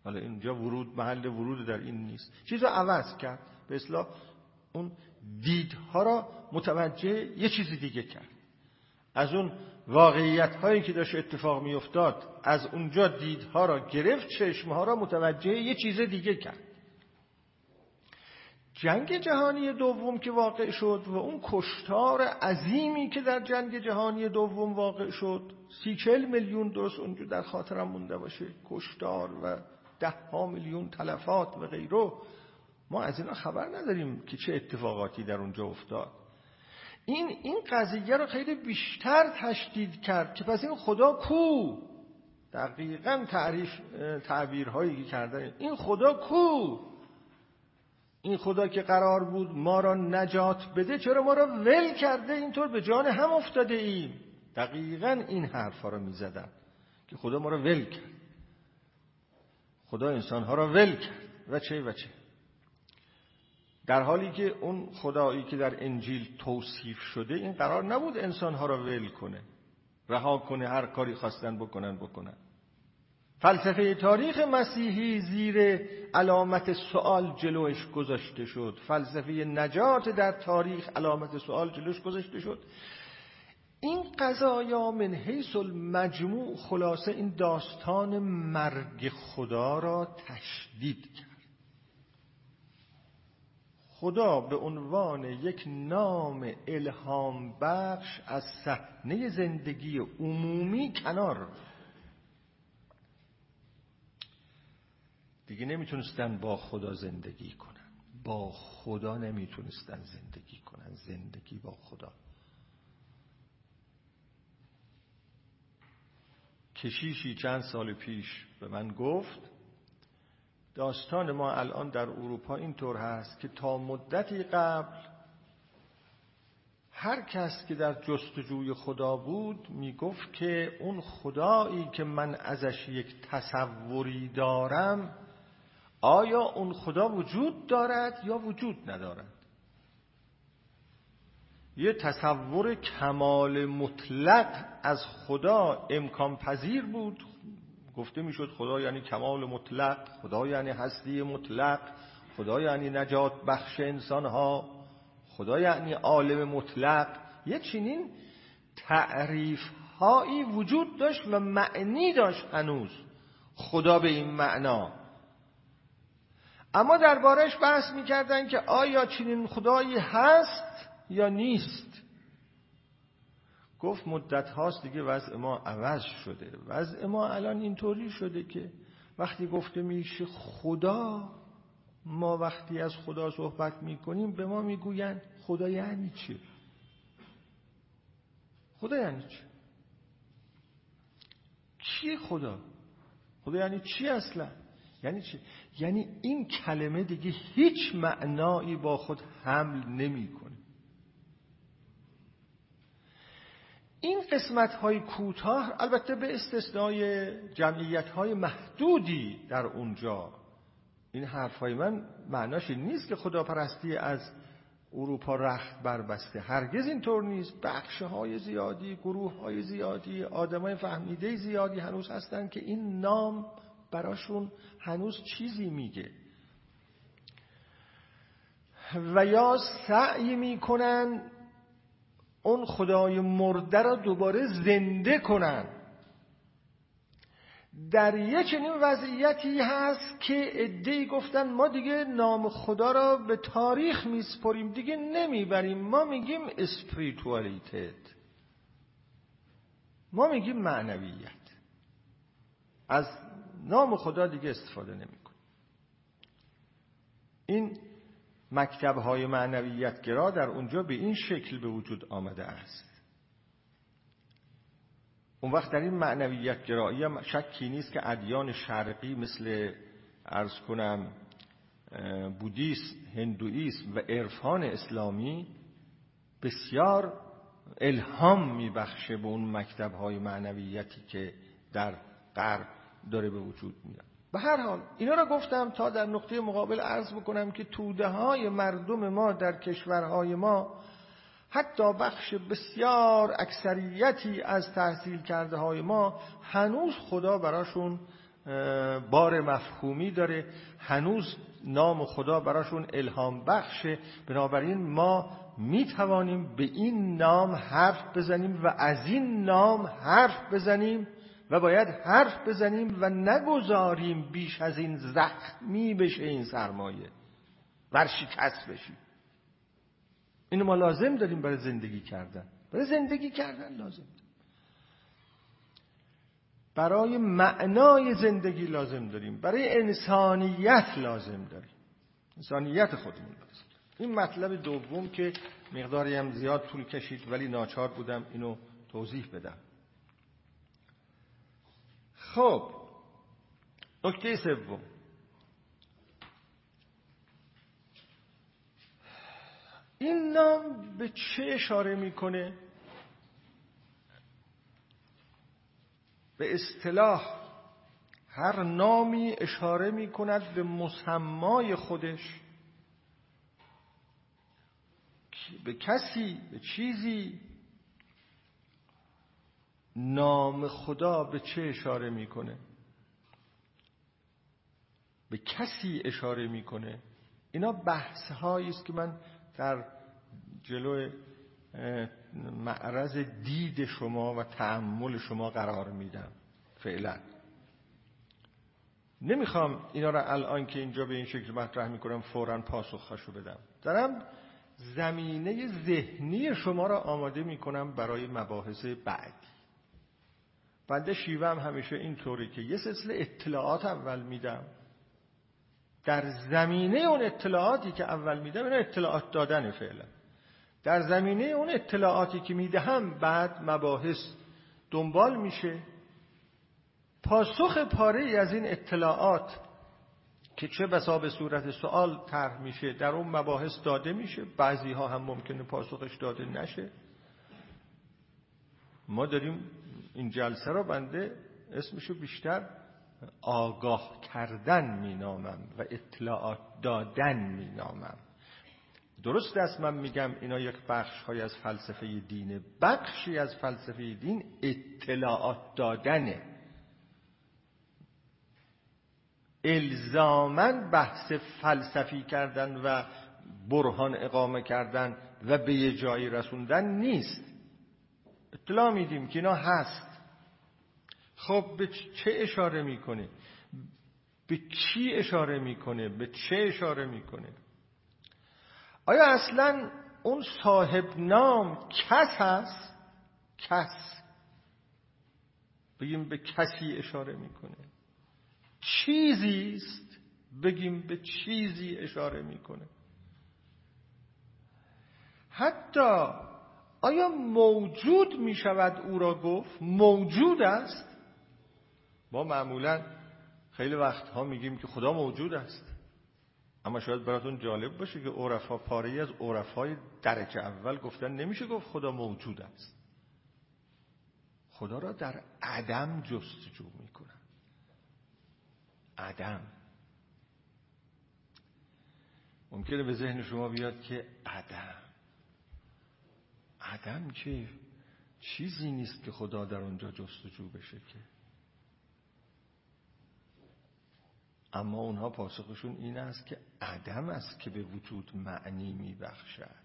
حالا اینجا ورود محل ورود در این نیست. چیز رو عوض کرد. به اصلاح اون دیدها را متوجه یه چیز دیگه کرد. از اون واقعیت هایی که داشت اتفاق می افتاد از اونجا دیدها را گرفت چشمها را متوجه یه چیز دیگه کرد. جنگ جهانی دوم که واقع شد و اون کشتار عظیمی که در جنگ جهانی دوم واقع شد سی چل میلیون درست اونجا در خاطرم مونده باشه کشتار و ده ها میلیون تلفات و غیره. ما از اینا خبر نداریم که چه اتفاقاتی در اونجا افتاد. این این قضیه رو خیلی بیشتر تشدید کرد که پس این خدا کو؟ دقیقا تعریف تعبیرهایی که کرده این خدا کو؟ این خدا که قرار بود ما را نجات بده چرا ما را ول کرده؟ اینطور به جان هم افتاده ایم. دقیقا این حرفا رو می‌زدن که خدا ما را ول کرد. خدا انسانها را ول کرد. و چه و چه؟ در حالی که اون خدایی که در انجیل توصیف شده این قرار نبود انسانها را ول کنه. رها کنه هر کاری خواستن بکنن بکنن. فلسفه تاریخ مسیحی زیر علامت سوال جلوش گذاشته شد. فلسفه نجات در تاریخ علامت سوال جلوش گذاشته شد. این قضایا من حیث المجموع خلاصه این داستان مرگ خدا را تشدید کرد. خدا به عنوان یک نام الهام بخش از صحنه زندگی عمومی کنار دیگه نمی‌تونستن با خدا زندگی کنن. با خدا نمی‌تونستن زندگی کنن. زندگی با خدا. کشیشی چند سال پیش به من گفت داستان ما الان در اروپا اینطور هست که تا مدتی قبل هر کس که در جستجوی خدا بود می‌گفت که اون خدایی که من ازش یک تصوری دارم آیا اون خدا وجود دارد یا وجود ندارد؟ یه تصور کمال مطلق از خدا امکان پذیر بود. گفته می‌شد خدا یعنی کمال مطلق خدا یعنی هستی مطلق خدا یعنی نجات بخش انسان ها خدا یعنی عالم مطلق. یه چنین تعریف هایی وجود داشت و معنی داشت هنوز. خدا به این معنا. اما دربارش بحث می‌کردن که آیا چنین خدایی هست یا نیست. گفت مدت هاست دیگه وضع ما عوض شده. وضع ما الان اینطوری شده که وقتی گفته میشه خدا ما وقتی از خدا صحبت می‌کنیم به ما می‌گویند خدا یعنی چی؟ خدا یعنی چی؟ چی خدا؟ خدا یعنی چی اصلا؟ یعنی چی؟ یعنی این کلمه دیگه هیچ معنایی با خود حمل نمی‌کنه. این قسمت های کوتاه البته به استثنای جمعیت های محدودی در اونجا. این حرف های من معناش نیست که خداپرستی از اروپا رخت بربسته. هرگز اینطور نیست. بخش های زیادی گروه های زیادی آدمای فهمیده زیادی هنوز هستند که این نام براشون هنوز چیزی میگه. و یا سعی می‌کنن اون خدای مرده را دوباره زنده کنن. در یک چنین وضعیتی هست که ادهی گفتن ما دیگه نام خدا را به تاریخ میسپریم دیگه نمی‌بریم. ما میگیم اسپریتوالیتت ما میگیم معنویت. از نام خدا دیگه استفاده نمی‌کنه. این مکتب های معنویت گرا در اونجا به این شکل به وجود آمده است. اون وقت در این معنویت گرایی هم شکی نیست که ادیان شرقی مثل ارز کنم بودیسم هندویسم و عرفان اسلامی بسیار الهام میبخشه به اون مکتب های معنویتی که در غرب داره به وجود میاد. به هر حال اینا رو گفتم تا در نقطه مقابل عرض بکنم که توده های مردم ما در کشورهای ما حتی بخش بسیار اکثریتی از تحصیل کرده های ما هنوز خدا براشون بار مفهومی داره. هنوز نام خدا براشون الهام بخشه. بنابراین ما می توانیم به این نام حرف بزنیم و از این نام حرف بزنیم. و باید حرف بزنیم و نگذاریم بیش از این زخمی بشه این سرمایه. ورشکست بشیم. اینو ما لازم داریم برای زندگی کردن. برای زندگی کردن لازم. برای معنای زندگی لازم داریم. برای انسانیت لازم داریم. انسانیت خودمون لازم این مطلب دوم که مقداری هم زیاد طول کشید ولی ناچار بودم اینو توضیح بدم. خب نکته سوم. این نام به چه اشاره می‌کنه؟ به اصطلاح هر نامی اشاره می کند به مسمای خودش. به کسی به چیزی نام خدا به چه اشاره می‌کنه؟ به کسی اشاره می‌کنه؟ اینا بحث هایی است که من در جلو معرض دید شما و تعمل شما قرار میدم فعلا. نمی‌خوام اینا را الان که اینجا به این شکل مطرح می‌کنم فورا پاسخشو بدم. دارم زمینه ذهنی شما را آماده می‌کنم برای مباحث بعدی. بنده شیوه همیشه اینطوری که یه سلسله اطلاعات اول میدم. در زمینه اون اطلاعاتی که اول میدم اینا اطلاعات دادن فعلا. در زمینه اون اطلاعاتی که می‌دهم بعد مباحث دنبال میشه. پاسخ پاره از این اطلاعات که چه بسا به صورت سوال طرح میشه در اون مباحث داده میشه. بعضی ها هم ممکنه پاسخش داده نشه. ما داریم این جلسه را بنده اسمشو بیشتر آگاه کردن مینامم و اطلاعات دادن مینامم. درست است من میگم اینا یک بخش های از فلسفه دینه بخشی از فلسفه دین اطلاعات دادنه. الزامن بحث فلسفی کردن و برهان اقامه کردن و به یه جایی رسوندن نیست. اطلاع میدیم که اینا هست. خب به چه اشاره می‌کنه؟ به کی اشاره می‌کنه؟ به چه اشاره می‌کنه؟ آیا اصلا اون صاحب نام کس هست؟ کس. بگیم به کسی اشاره می‌کنه. چیزی است؟ بگیم به چیزی اشاره می‌کنه. حتی آیا موجود می شود او را گفت؟ موجود است؟ ما معمولا خیلی وقتها میگیم که خدا موجود است. اما شاید براتون جالب باشه که عرفا پاره از عرفای درجه اول گفتن نمیشه گفت خدا موجود است. خدا را در عدم جستجو می‌کنن. عدم. ممکنه به ذهن شما بیاد که عدم. عدم که چیزی نیست که خدا در اونجا جستجو بشه که. اما اونها پاسخشون این است که عدم است که به وجود معنی میبخشد.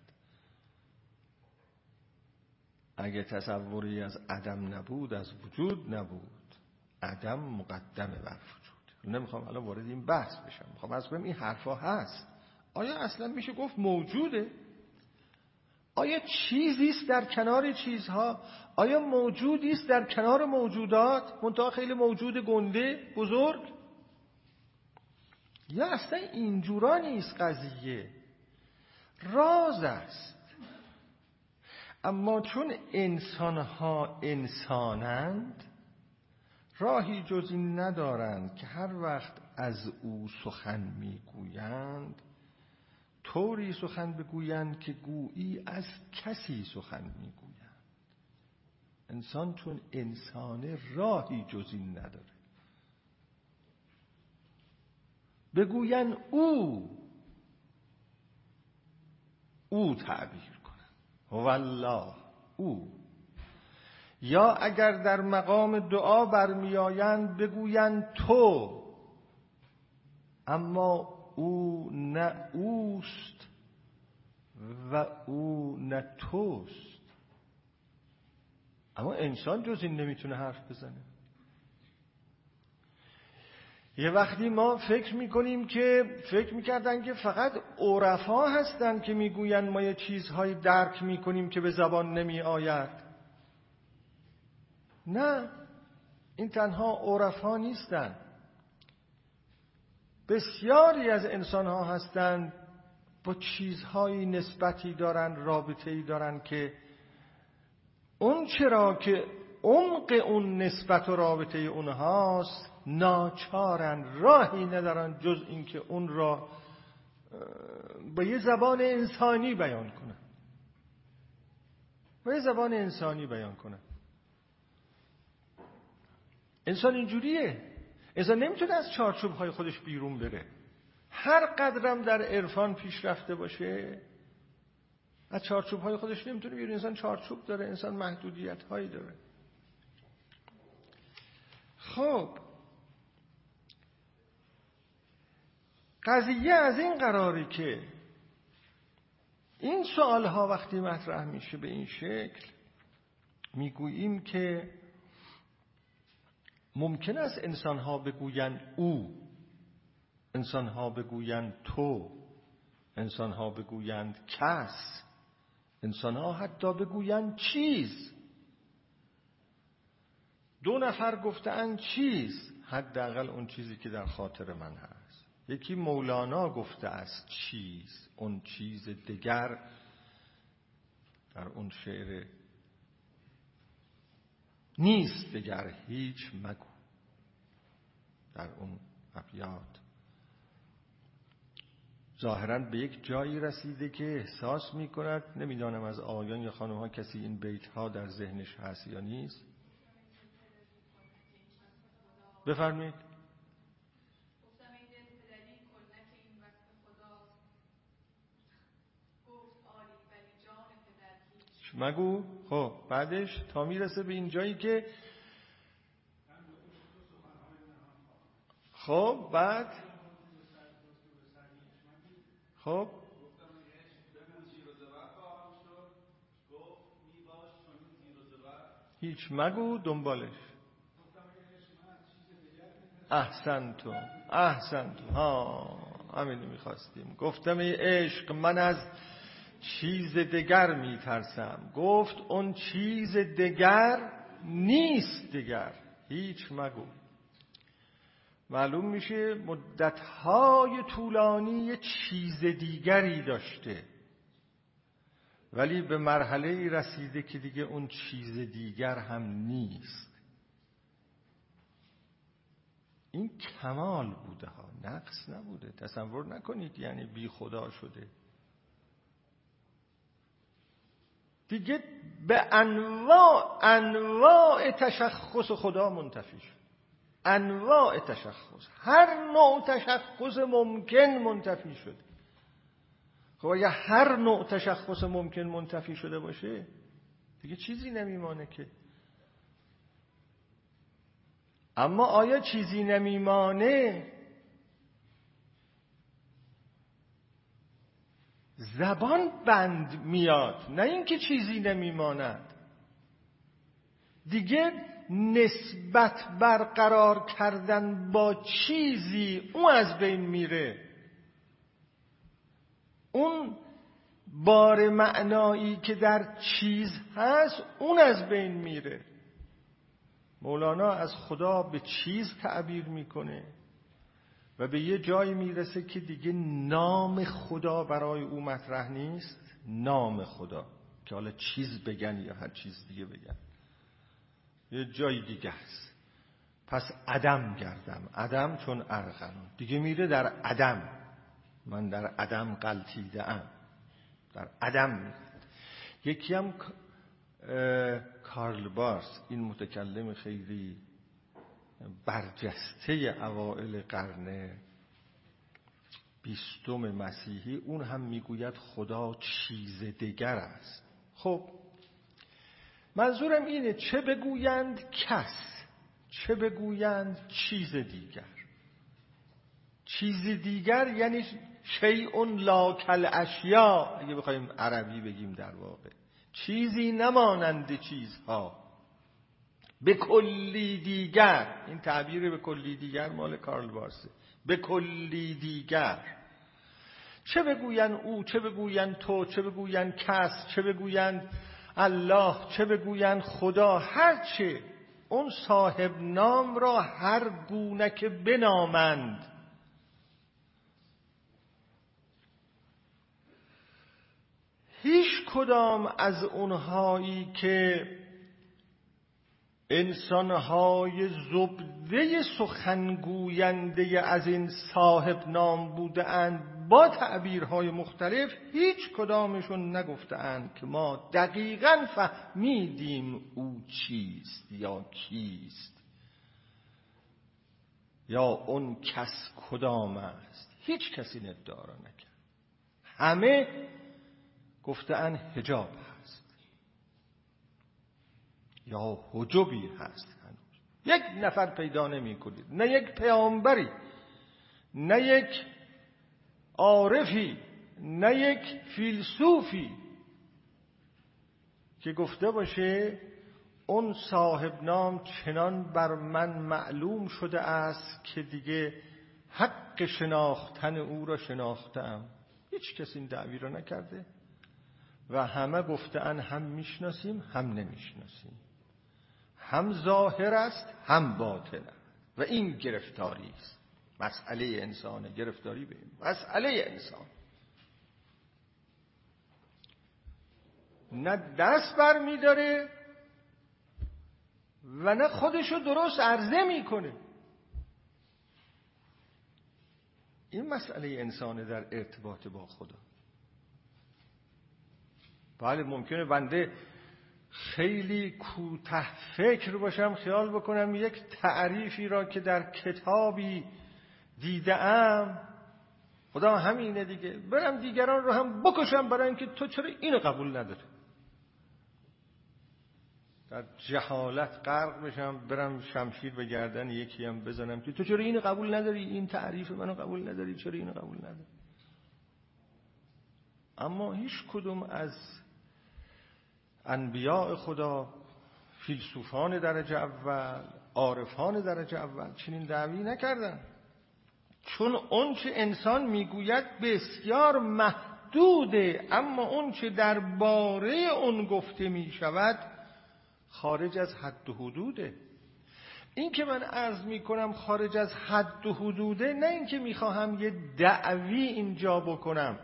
اگه تصوری از عدم نبود از وجود نبود عدم مقدمه بر وجود. نمی‌خوام الان وارد این بحث بشم. می‌خوام از این حرفا هست. آیا اصلا میشه گفت موجوده؟ آیا چیزی است در کنار چیزها؟ آیا موجودی است در کنار موجودات؟ منتها خیلی موجود گنده بزرگ؟ یا اصلا اینجورا نیست قضیه؟ راز است. اما چون انسانها انسانند راهی جز این ندارند که هر وقت از او سخن می‌گویند طوری سخن بگویند که گویی از کسی سخن می‌گویند. انسان چون انسان راهی جز این نداره. بگوین او او تعبیر کنن والله او. یا اگر در مقام دعا برمیآیند بگویند تو. اما او نه اوست و او نه توست. اما انسان جز این نمی‌تونه حرف بزنه. یه وقتی ما فکر می‌کنیم که فکر می‌کردن که فقط عرفا هستن که می‌گوین ما یه چیزهایی درک می‌کنیم که به زبان نمی آید نه این تنها عرفا نیستن. بسیاری از انسان ها هستند با چیزهایی نسبتی دارن رابطه دارن که اون چرا که عمق اون نسبت و رابطه اونهاست ناچارن راهی ندارن جز اینکه اون را با یه زبان انسانی بیان کنن. با یه زبان انسانی بیان کنن. انسان اینجوریه. انسان نمی‌تونه از چارچوب های خودش بیرون بره. هر قدرم در عرفان پیشرفته باشه از چارچوب های خودش نمی‌تونه بیرون. انسان چارچوب داره انسان محدودیت هایی داره. خب. قضیه از این قراری که این سوال ها وقتی مطرح میشه به این شکل می‌گوییم که ممکن است انسان ها بگویند او انسان ها بگویند تو انسان ها بگویند کس انسان ها حتی بگویند چیز. دو نفر گفتند چیز حداقل اون چیزی که در خاطر من هست. یکی مولانا گفته است چیز اون چیز دیگر. در اون شعر نیست دیگر هیچ مگو. در اون ابیات. ظاهرا به یک جایی رسیده که احساس می کند نمی‌دانم از آیان یا خانم ها کسی این بیت ها در ذهنش هست یا نیست. بفرمید مگو؟ خب بعدش تا می‌رسه به این جایی که خب بعد؟ خب؟ هیچ مگو دنبالش. احسن تو احسن تو. ها همینو می‌خواستیم. گفتم ای عشق من از چیز دگر میترسم. گفت اون چیز دگر نیست دگر هیچ مگو. معلوم میشه مدتهای طولانی یه چیز دیگری داشته. ولی به مرحله رسیده که دیگه اون چیز دیگر هم نیست. این کمال بوده ها. نقص نبوده. تصور نکنید یعنی بی خدا شده. دیگه به انواع انواع تشخص خدا منتفی انواع تشخص. هر نوع تشخص ممکن منتفی شده. خب اگه هر نوع تشخص ممکن منتفی شده باشه دیگه چیزی نمیمانه که. اما آیا چیزی نمیمانه؟ زبان بند میاد نه اینکه چیزی نمیماند. دیگه نسبت برقرار کردن با چیزی اون از بین میره. اون بار معنایی که در چیز هست اون از بین میره. مولانا از خدا به چیز تعبیر می‌کنه و به یه جایی می‌رسه که دیگه نام خدا برای او مطرح نیست. نام خدا. که حالا چیز بگن یا هر چیز دیگه بگن. یه جای دیگه است. پس عدم گردم. عدم چون ارغنون دیگه میره در عدم. من در عدم قلتیده ام. در عدم. میره یکی هم کارل بارس این متکلم خیلی برجسته اوائل قرن بیستم مسیحی اون هم می‌گوید خدا چیز دیگر است. خب منظورم اینه چه بگویند کس چه بگویند چیز دیگر. چیز دیگر یعنی شیء لا کل اشیا اگه بخوایم عربی بگیم در واقع. چیزی نمانند چیزها. به کلی دیگر. این تعبیر به کلی دیگر مال کارل بارسه به کلی دیگر. چه بگوین او چه بگوین تو چه بگوین کس چه بگوین الله چه بگوین خدا هر چه اون صاحب نام را هر گونه که بنامند. هیچ کدام از اونهایی که انسانهای زبده سخنگوینده از این صاحب نام بوده اند با تعبیرهای مختلف هیچ کدامشون نگفته اند که ما دقیقا فهمیدیم او چیست یا کیست. یا اون کس کدام است؟ هیچ کسی ادعا را نکرد. همه گفتن هجاب هست. یا حجبی هست هنوز. یک نفر پیدا نمی کنید نه یک پیامبری نه یک عارفی نه یک فیلسوفی که گفته باشه اون صاحب نام چنان بر من معلوم شده است که دیگه حق شناختن او را شناختم هیچ کسی این دعوی را نکرده و همه گفتن هم می‌شناسیم هم نمی‌شناسیم. هم ظاهر است هم باطن و این گرفتاری است. مسئله انسان گرفتاری به این. مسئله انسان. نه دست بر میداره و نه خودشو درست عرضه می‌کنه. این مسئله انسانه در ارتباط با خدا. بله ممکنه بنده خیلی کوته فکر باشم خیال بکنم یک تعریفی را که در کتابی دیدم. خدا همینه دیگه. برم دیگران رو هم بکشم برای اینکه تو چرا اینو قبول نداری؟ در جهالت غرق بشم برم شمشیر به گردن یکی هم بزنم که تو چرا اینو قبول نداری؟ این تعریف منو قبول نداری چرا اینو قبول نداری؟ اما هیچ کدوم از انبیاء خدا فیلسوفان درجه اول عارفان درجه اول چنین دعوی نکردن. چون اونچه انسان می‌گوید بسیار محدوده اما اونچه درباره اون گفته می شود خارج از حد و حدوده. این که من عرض می کنم خارج از حد و حدوده نه اینکه می‌خواهم یه دعوی اینجا بکنم.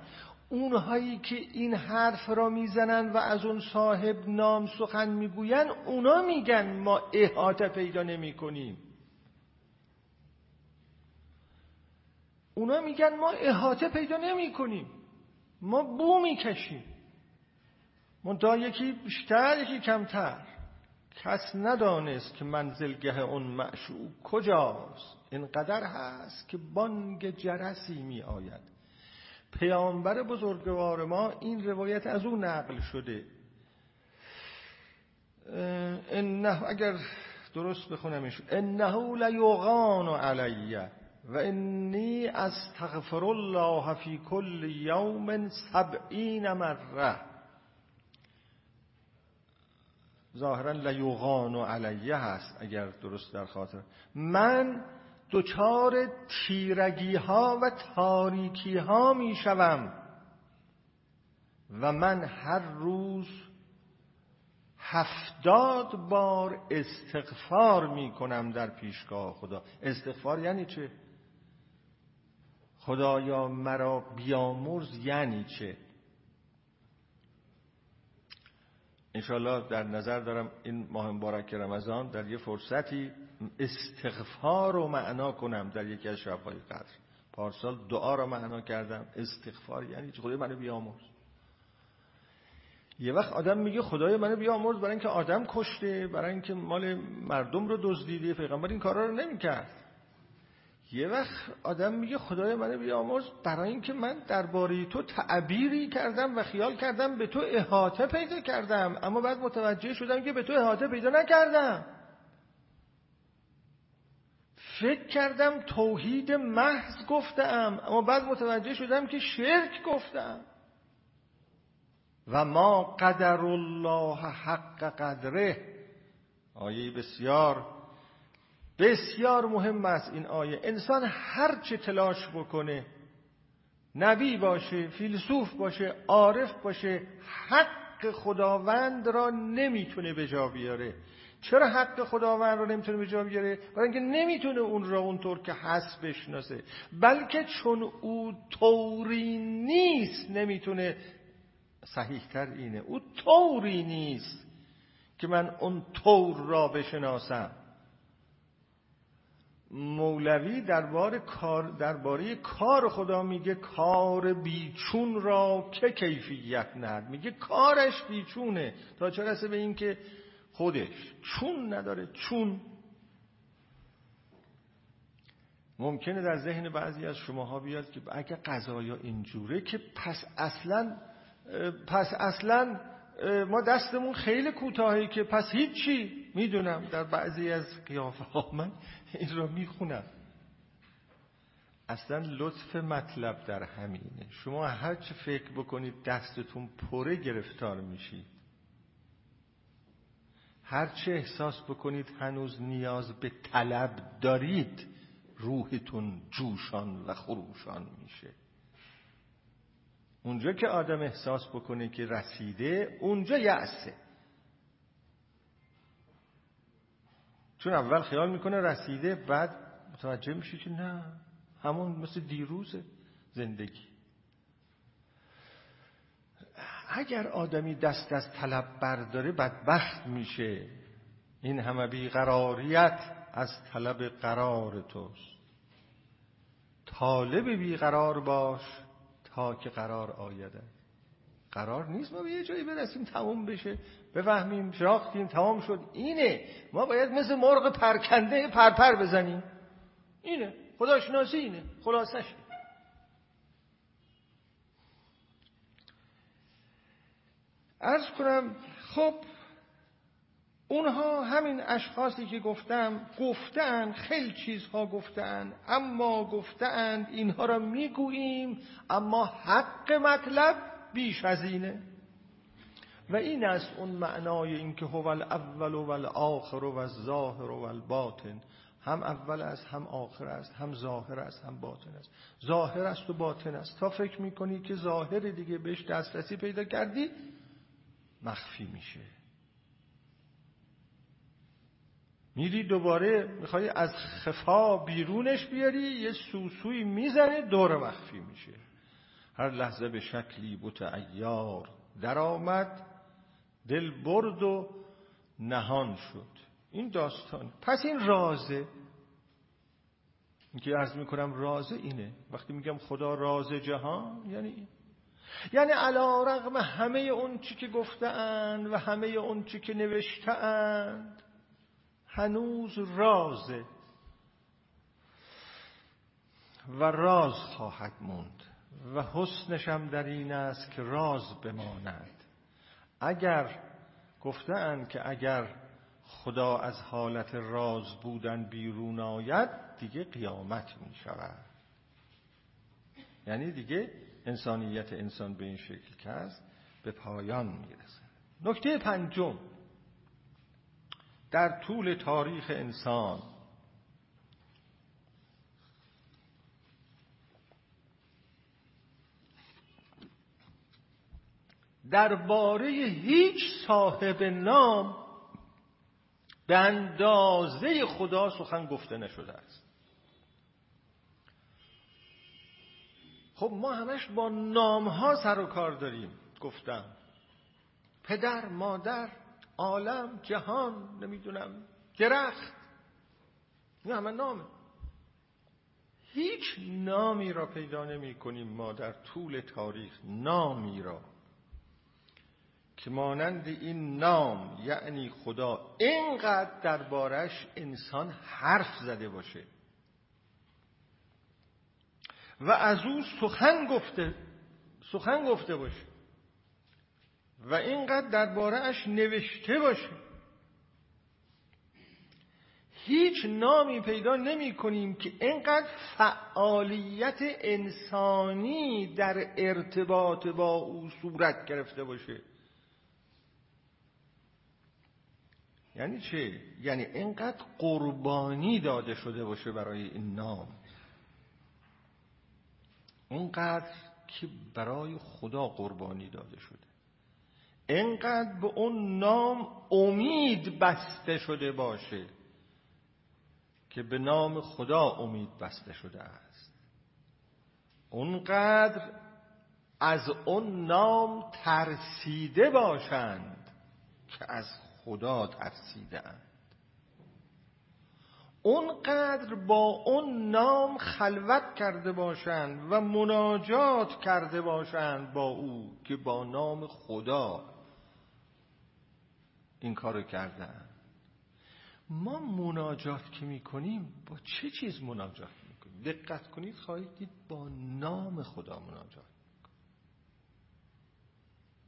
اونهایی که این حرف را می‌زنن و از اون صاحب نام سخن می‌گوین اونا میگن ما احاطه پیدا نمی کنیم اونا میگن ما احاطه پیدا نمی کنیم. ما بو می‌کشیم. منتها یکی بیشتر یکی کمتر. کس ندانست که منزلگه اون معشوق کجاست. اینقدر هست که بانگ جرسی می آید. پیامبر بزرگوار ما این روایت از او نقل شده. انه اگر درست بخونمش. انه لیغان علی و انی استغفر الله فی کل یوم سبعین مره ظاهرا لیغان علیه هست اگر درست در خاطر. من دچار تیرگی ها و تاریکی ها می شوم و من هر روز هفتاد بار استغفار می کنم در پیشگاه خدا. استغفار یعنی چه؟ خدایا مرا بیامرز یعنی چه؟ انشاءالله در نظر دارم این ماه مبارک رمضان در یه فرصتی استغفار رو معنا کنم در یکی از شبهای قدر پارسال دعا رو معنا کردم. استغفار یعنی چه؟ خدای منو بیامرز. یه وقت آدم میگه خدای منو بیامرز برای اینکه آدم کشته برای اینکه مال مردم رو دزدیده. پیغمبر این کارا رو نمی‌کرد. یه وقت آدم میگه خدای منو بیامرز برای اینکه من درباره تو تعبیری کردم و خیال کردم به تو احاطه پیدا کردم اما بعد متوجه شدم که به تو احاطه پیدا نکردم. فکر کردم توحید محض گفتم اما بعد متوجه شدم که شرک گفتم. و ما قدر الله حق قدره. آیه بسیار بسیار مهم است این آیه. انسان هر چه تلاش بکنه نبی باشه فیلسوف باشه عارف باشه حق خداوند را نمی‌تونه به جا بیاره. چرا حق خداوند را نمی‌تونه به جا بیاره؟ برای اینکه نمی‌تونه اون را اونطور که هست بشناسه. بلکه چون او طوری نیست نمی‌تونه صحیح اینه او طوری نیست که من اون طور را بشناسم. مولوی درباره کار درباره کار خدا میگه کار بیچون را که کیفیت ند میگه کارش بیچونه. تا چه رسه به این که خودش چون نداره چون. ممکنه در ذهن بعضی از شماها بیاد که اگه قضایا اینجوره که پس اصلا پس اصلا ما دستمون خیلی کوتاهی که پس هیچی می‌دونم در بعضی از قیافه ها من این را می‌خونم. اصلا لطف مطلب در همینه. شما هر چه فکر بکنید دستتون پره گرفتار میشید هر چه احساس بکنید هنوز نیاز به طلب دارید روحتون جوشان و خروشان میشه. اونجا که آدم احساس بکنه که رسیده اونجا یعسه چون اول خیال می‌کنه رسیده بعد متوجه میشه که نه همون مثل دیروز زندگی. اگر آدمی دست از طلب برداره بدبخت میشه. این همه بیقراریت از طلب قرار توست. طالب بیقرار باش. تا که قرار آیده قرار نیست ما به یه جایی برسیم تموم بشه. بفهمیم شراختیم تمام شد. اینه. ما باید مثل مرغ پرکنده پرپر بزنیم. اینه. خداشناسی اینه. خلاصش ارز کنم خب اونها همین اشخاصی که گفتم گفتن خیلی چیزها گفتن اما گفتند اینها را می‌گوییم اما حق مطلب بیش از اینه. و این است اون معنای اینکه هو الاول و الاخر و الظاهر و الباطن. هم اول است هم آخر است هم ظاهر است هم باطن است. ظاهر است و باطن است. تا فکر می‌کنی که ظاهر دیگه بهش دسترسی پیدا کردی مخفی میشه. میری دوباره می‌خوای از خفا بیرونش بیاری یه سوسوی می‌زنه دور مخفی میشه. هر لحظه به شکلی بوت ایار درآمد دل برد و نهان شد. این داستان. پس این رازه. اینکه عرض می‌کنم رازه اینه. وقتی میگم خدا راز جهان یعنی این. یعنی علا رغم همه اون چی که گفتن و همه اون چی که نوشتند هنوز رازه. و راز خواهد موند. و حسنشم در این است که راز بماند. اگر گفتند که اگر خدا از حالت راز بودن بیرون آید دیگه قیامت می شود یعنی دیگه انسانیت انسان به این شکل که است به پایان می‌رسه نکته پنجم. در طول تاریخ انسان. درباره هیچ صاحب نام به اندازه خدا سخن گفته نشده است. خب ما همش با نام ها سر و کار داریم گفتم. پدر مادر عالم جهان نمی‌دونم درخت. این همه نامه. هیچ نامی را پیدا نمی کنیم ما در طول تاریخ نامی را. که مانند این نام یعنی خدا اینقدر دربارش انسان حرف زده باشه. و از او سخن گفته سخن گفته باشه. و اینقدر درباره اش نوشته باشه. هیچ نامی پیدا نمی کنیم که اینقدر فعالیت انسانی در ارتباط با او صورت گرفته باشه. یعنی چه؟ یعنی اینقدر قربانی داده شده باشه برای این نام. اونقدر که برای خدا قربانی داده شده. اینقدر به اون نام امید بسته شده باشه که به نام خدا امید بسته شده است. اونقدر از اون نام ترسیده باشند که از خدا ترسیده اند اونقدر با اون نام خلوت کرده باشند و مناجات کرده باشند با او که با نام خدا این کارو کردن. ما مناجات که می‌کنیم با چه چیز مناجات می‌کنیم؟ دقت کنید خواهید دید با نام خدا مناجات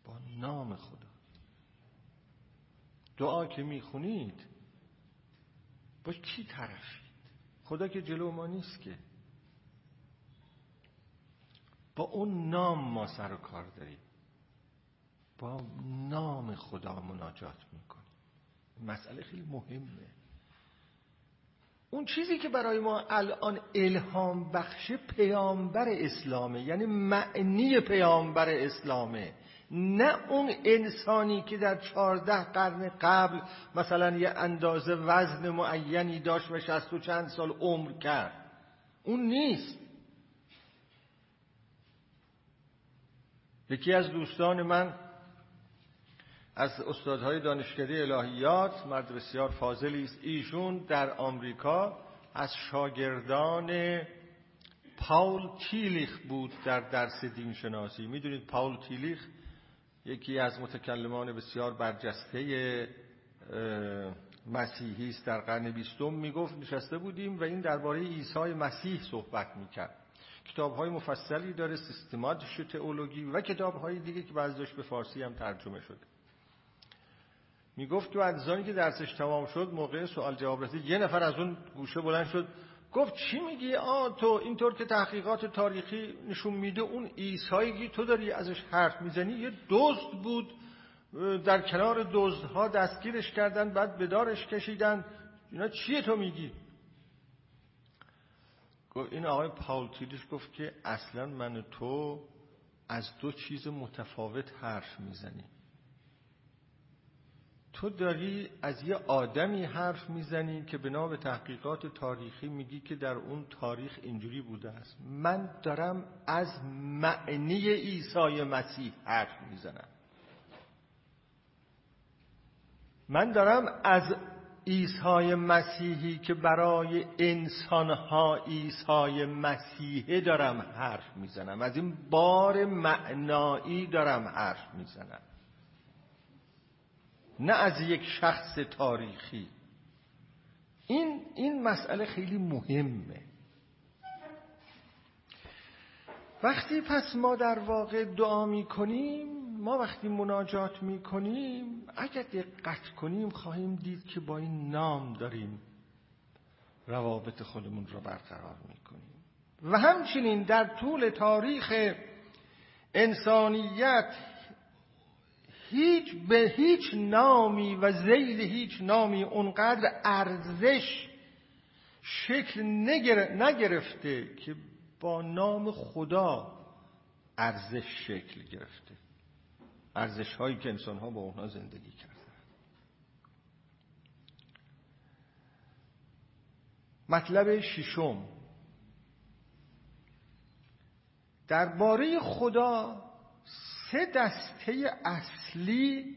با نام خدا. دعا که می‌خونید با کی طرفید خدا که جلو ما نیست که. با اون نام ما سر و کار داریم با نام خدا مناجات می‌کنیم مسئله خیلی مهمه. اون چیزی که برای ما الان الهام بخش پیامبر اسلامه یعنی معنی پیامبر اسلامه نه اون انسانی که در چهارده قرن قبل مثلا یه اندازه وزن معینی داشت و شست و چند سال عمر کرد. اون نیست. یکی از دوستان من از استادهای دانشکده الهیات مرد بسیار فاضلی است. ایشون در آمریکا از شاگردان پاول تیلیخ بود در درس دین شناسی می‌دونید پاول تیلیخ یکی از متکلمان بسیار برجسته مسیحی است. در قرن بیستم می‌گفت نشسته بودیم و این درباره عیسی مسیح صحبت می‌کرد. کتاب های مفصلی داره سیستماتیش تئولوژی و کتاب های دیگه که بعضیش به فارسی هم ترجمه شده. می‌گفت تو عزیزانی که درسش تمام شد موقع سوال جواب رسید یه نفر از اون گوشه بلند شد گفت چی میگی؟ آ تو اینطور که تحقیقات تاریخی نشون میده اون عیسایی تو داری ازش حرف می‌زنی یه دزد بود. در کنار دزدها دستگیرش کردن بعد به دارش کشیدن. اینا چیه تو میگی؟ این آقای پاول تیلیش گفت که اصلا من تو از دو چیز متفاوت حرف می‌زنی تو داری از یه آدمی حرف می‌زنی که بنا به تحقیقات تاریخی میگی که در اون تاریخ اینجوری بوده است. من دارم از معنی عیسی مسیح حرف می‌زنم. من دارم از عیسی مسیحی که برای انسانها عیسی مسیحه دارم حرف می‌زنم. از این بار معنایی دارم حرف می‌زنم. نه از یک شخص تاریخی. این این مسئله خیلی مهمه. وقتی پس ما در واقع دعا می کنیم ما وقتی مناجات می کنیم اگر دقت کنیم خواهیم دید که با این نام داریم روابط خودمون رو برقرار می کنیم و همچنین در طول تاریخ انسانیت هیچ به هیچ نامی و زیل هیچ نامی اونقدر ارزش شکل نگرفته که با نام خدا ارزش شکل گرفته. ارزش هایی که انسان ها با اونها زندگی کردن. مطلب ششم. درباره خدا سه دسته اصلی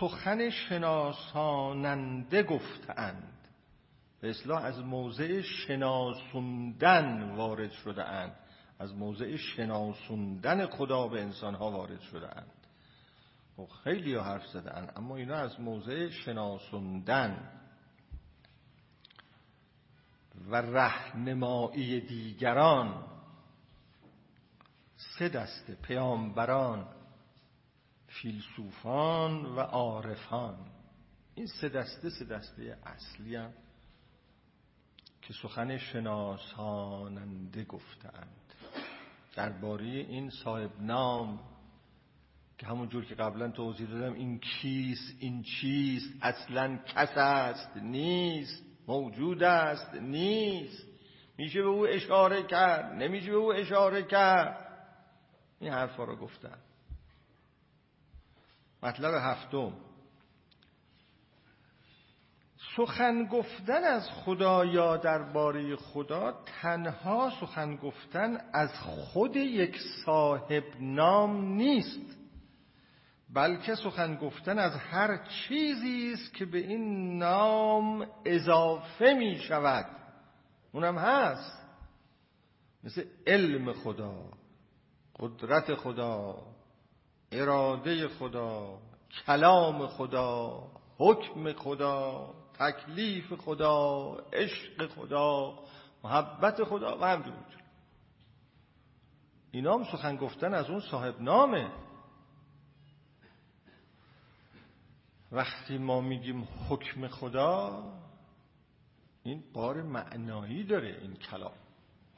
سخن شناساننده گفتند به اصلاح از موضع شناسوندن وارد شده اند از موضع شناسوندن خدا به انسان ها وارد شده اند خب خیلی ها حرف زده اند اما اینا از موضع شناسوندن و رهنمایی دیگران سه دسته پیامبران فیلسوفان و عارفان. این سه دسته سه دسته اصلی هم که سخن شناساننده گفتند درباره این صاحب نام که همونجور که قبلا توضیح دادم این کیست این چیست اصلا کس است نیست موجود است نیست. میشه به او اشاره کرد نمیشه به او اشاره کرد. این حرفا رو گفتن. مطلب هفتم. سخن گفتن از خدا یا درباره خدا تنها سخن گفتن از خود یک صاحب نام نیست بلکه سخن گفتن از هر چیزی است که به این نام اضافه می شود. اونم هست. مثل علم خدا. قدرت خدا اراده خدا کلام خدا حکم خدا تکلیف خدا عشق خدا محبت خدا و همجور اینا هم سخن گفتن از اون صاحب نامه. وقتی ما میگیم حکم خدا این بار معنایی داره این کلام.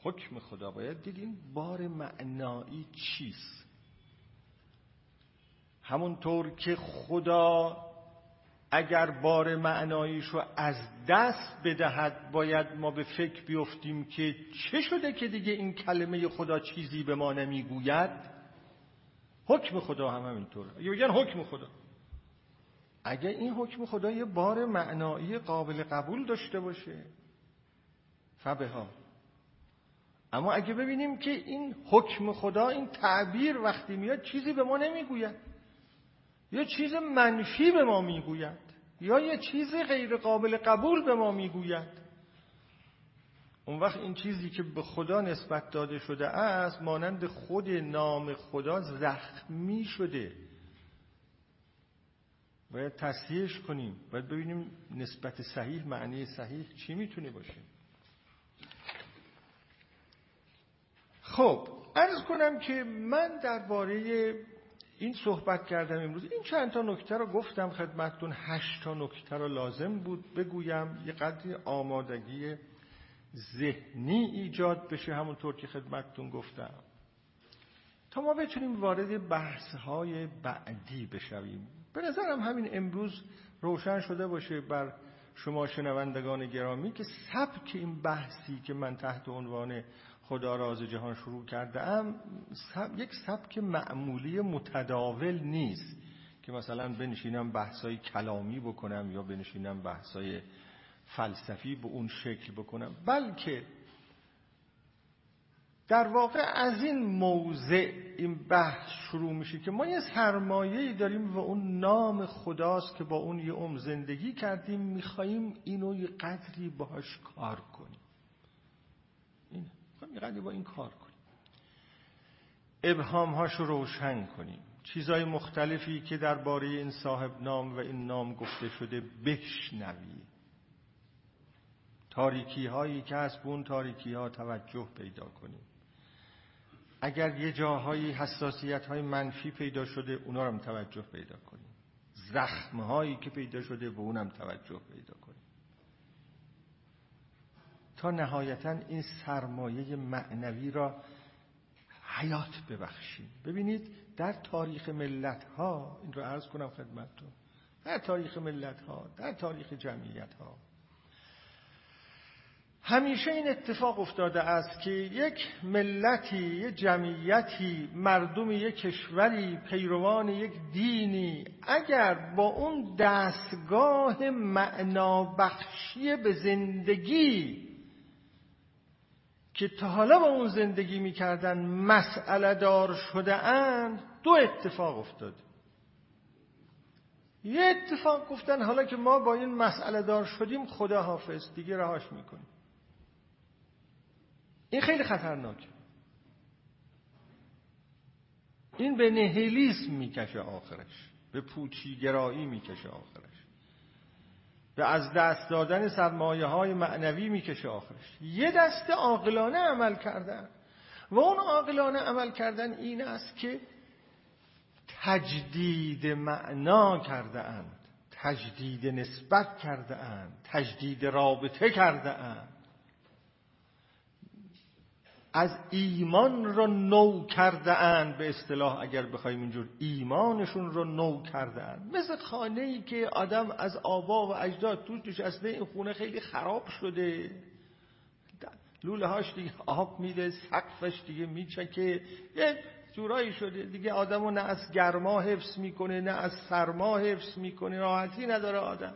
حکم خدا باید دیدیم بار معنایی چیست؟ همونطور که خدا اگر بار معناییش رو از دست بدهد باید ما به فکر بیفتیم که چه شده که دیگه این کلمه خدا چیزی به ما نمی‌گوید؟ حکم خدا هم همینطوره. اگه بگن حکم خدا. اگه این حکم خدا یه بار معنایی قابل قبول داشته باشه فبه ها اما اگه ببینیم که این حکم خدا این تعبیر وقتی میاد چیزی به ما نمی‌گوید. یا چیز منفی به ما می‌گوید. یا یه چیز غیر قابل قبول به ما می‌گوید. اون وقت این چیزی که به خدا نسبت داده شده است مانند خود نام خدا زخمی شده. باید تصحیحش کنیم. باید ببینیم نسبت صحیح معنی صحیح چی می‌تونه باشه. خب ارز کنم که من درباره این صحبت کردم امروز این چند تا نکته رو گفتم خدمتتون هشت تا نکته رو لازم بود بگویم. یه قدری آمادگی ذهنی ایجاد بشه همونطور که خدمتتون گفتم. تا ما بتونیم وارد بحث های بعدی بشویم. به نظرم همین امروز روشن شده باشه بر شما شنوندگان گرامی که سبک این بحثی که من تحت عنوان خدا راز جهان شروع کرده ام یک سبک معمولی متداول نیست که مثلا بنشینم بحثای کلامی بکنم یا بنشینم بحثای فلسفی به اون شکل بکنم بلکه در واقع از این موضع این بحث شروع میشه که ما یه سرمایه داریم و اون نام خداست که با اون یه عمر زندگی کردیم میخواییم اینو یه قدری باهاش کار کنیم. این یه قدری با این کار کنیم. ابهامهاش رو روشن کنیم. چیزهای مختلفی که درباره این صاحب نام و این نام گفته شده بشنویم تاریکی هایی که از اون تاریکی ها توجه پیدا کنیم. اگر یه جاهایی حساسیت های منفی پیدا شده اونا رو هم توجه پیدا کنیم. زخم هایی که پیدا شده به اونم توجه پیدا کنیم. تا نهایتا این سرمایه معنوی را حیات ببخشیم. ببینید در تاریخ ملت ها این رو عرض کنم خدمتتون در تاریخ ملت ها در تاریخ جمعیت ها همیشه این اتفاق افتاده است که یک ملتی یک جمعیتی مردم یک کشوری پیروان یک دینی اگر با اون دستگاه معنابخشی به زندگی که تا حالا با اون زندگی می‌کردن مسئله دار شده اند دو اتفاق افتاد. یه اتفاق گفتن حالا که ما با این مسئله دار شدیم خدا حافظ دیگه رهاش می‌کنیم. این خیلی خطرناکه این به نهیلیسم می‌کشه آخرش. به پوچیگرایی می‌کشه آخرش. به از دست دادن سرمایه های معنوی می‌کشه آخرش. یه دست عاقلانه عمل کردن. و اون عاقلانه عمل کردن این است که تجدید معنا کرده اند تجدید نسبت کرده اند تجدید رابطه کرده اند از ایمان را نو کرده اند به اصطلاح اگر بخوایم اینجور. ایمانشون را نو کرده اند مثل خانه ای که آدم از آبا و اجداد توش نشسته این خونه خیلی خراب شده. لوله هاش دیگه آب میده سقفش دیگه میچکه. یه جورایی شده. دیگه آدمو نه از گرما حفظ می‌کنه نه از سرما حفظ می‌کنه. راحتی نداره آدم.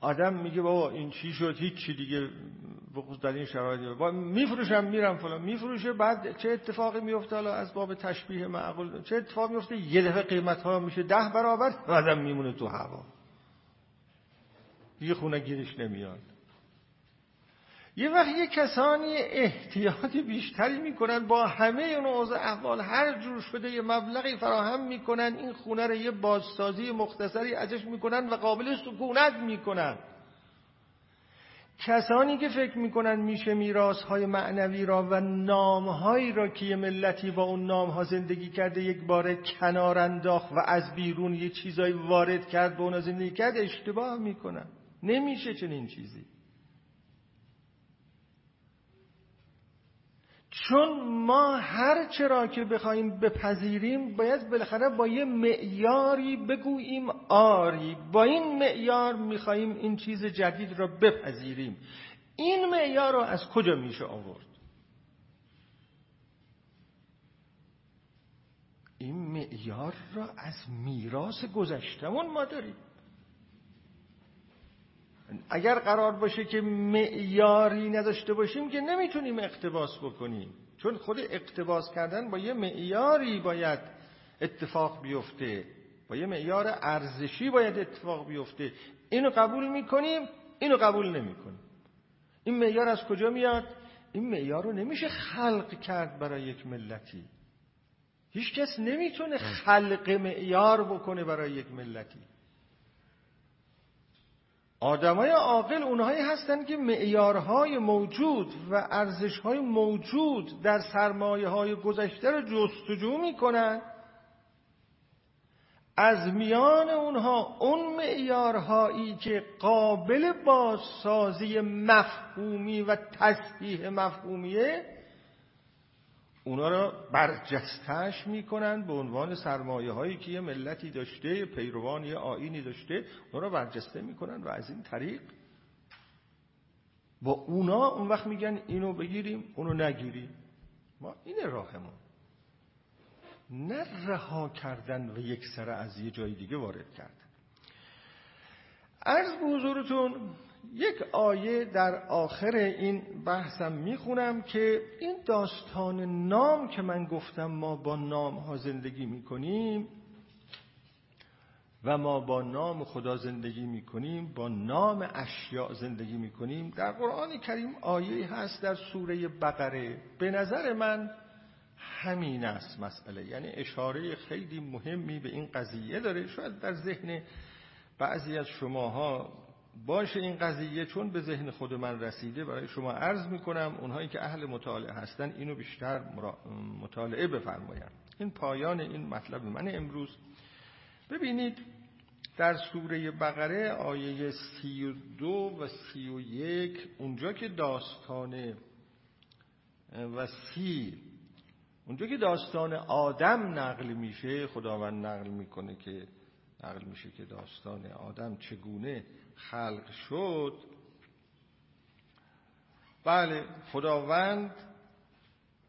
آدم میگه بابا این چی شد؟ هیچ چی دیگه بخصوص در این شرایط میفروشم میرم فلان. میفروشه بعد چه اتفاقی میفته؟ حالا از باب تشبیه معقول چه اتفاقی میفته؟ یه دفعه قیمت ها میشه ده برابر آدم میمونه تو هوا. یه خونه گیرش نمیاد. یه وقت یه کسانی احتیاط بیشتری می‌کنن با همه اون اوضاع احوال هر جور شده یه مبلغی فراهم می‌کنن این خونه رو یه بازسازی مختصری ازش می‌کنن و قابل سکونت می‌کنن. کسانی که فکر می‌کنن میشه میراث های معنوی را و نام هایی را که یه ملتی با اون نام ها زندگی کرده یک بار کنار انداخت و از بیرون یه چیزایی وارد کرد به اون زندگی کرد اشتباه می‌کنن. نمیشه چنین چیزی. چون ما هر چرا که بخوایم بپذیریم باید بالاخره با یه معیاری بگوییم آری. با این معیار می‌خواهیم این چیز جدید را بپذیریم. این معیار رو از کجا میشه آورد؟ این معیار را از میراث گذشتمون ما داریم. اگر قرار باشه که معیاری نداشته باشیم که نمی‌تونیم اقتباس بکنیم. چون خود اقتباس کردن با یه معیاری باید اتفاق بیفته. با یه معیار ارزشی باید اتفاق بیفته. اینو قبول می‌کنیم اینو قبول نمی‌کنیم. این معیار از کجا میاد؟ این معیار رو نمیشه خلق کرد برای یک ملتی. هیچ کس نمی‌تونه خلق معیار بکنه برای یک ملتی. آدمای عاقل اونهایی هستند که معیارهای موجود و ارزشهای موجود در سرمایه های گذشته رو جستجو می‌کنن. از میان اونها اون معیارهایی که قابل بازسازی مفهومی و تصحیح مفهومیه اونا را برجستش می‌کنن به عنوان سرمایه هایی که یه ملتی داشته پیروان یه آینی داشته اونا را برجسته می‌کنن و از این طریق با اونا اون وقت میگن اینو بگیریم اونو نگیریم. ما این راهمون. نه رها کردن و یک سر از یه جای دیگه وارد کردن. عرض به حضورتون یک آیه در آخر این بحثم می‌خونم که این داستان نام که من گفتم ما با نام ها زندگی می‌کنیم و ما با نام خدا زندگی می‌کنیم با نام اشیاء زندگی می‌کنیم. در قرآن کریم آیه هست در سوره بقره. به نظر من همین است مسئله. یعنی اشاره خیلی مهمی به این قضیه داره. شاید در ذهن بعضی از شماها باشه این قضیه چون به ذهن خود من رسیده برای شما عرض می‌کنم اونهایی که اهل مطالعه هستن اینو بیشتر مطالعه بفرمایند. این پایان این مطلب من امروز. ببینید در سوره بقره آیه سی و دو و سی و یک اونجا که داستان و سی اونجا که داستان آدم نقل میشه خداوند نقل می‌کنه که نقل میشه که داستان آدم چگونه خلق شد. بله خداوند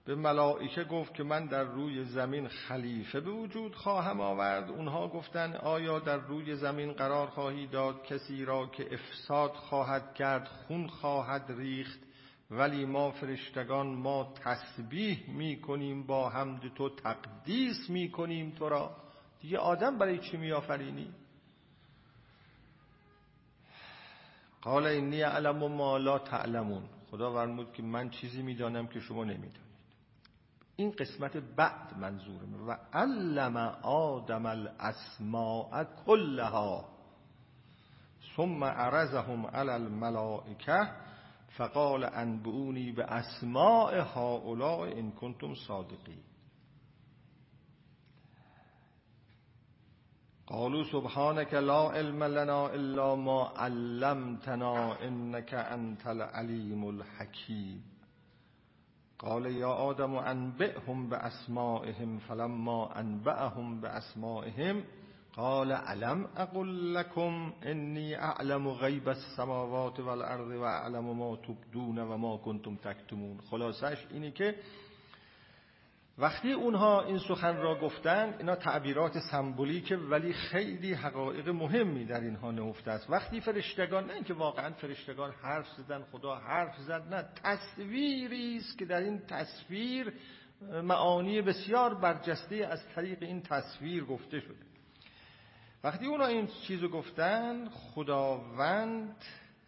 به ملائکه گفت که من در روی زمین خلیفه به وجود خواهم آورد. اونها گفتن آیا در روی زمین قرار خواهی داد؟ کسی را که افساد خواهد کرد خون خواهد ریخت. ولی ما فرشتگان ما تسبیح می کنیم با حمد تو تقدیس می کنیم تو را. دیگه آدم برای چی می؟ قال اینی علم ما لا تعلمون. خدا فرمود که من چیزی می‌دانم که شما نمی‌دانید. این قسمت بعد منظورمه و علم آدم الاسماء كلها ثم عرضهم على الملائکه فقال انبئونی به اسماء هؤلاء ان کنتم صادقین. قالوا سبحانك لا علم لنا الا ما علمتنا انك انت العلیم الحکیم قال یا آدم انبئهم باسمائهم فلما انبأهم باسمائهم قال علم اقل لكم انی اعلم غیب السماوات والارض و اعلم ما تبدون و ما کنتم تکتمون خلاصش اینی که وقتی اونها این سخن را گفتند اینا تعبیرات سمبولیکه ولی خیلی حقایق مهمی در اینها نهفته است. وقتی فرشتگان نه اینکه واقعا فرشتگان حرف زدن خدا حرف زد نه تصویری است که در این تصویر معانی بسیار برجسته از طریق این تصویر گفته شده. وقتی اونا این چیزو گفتن خداوند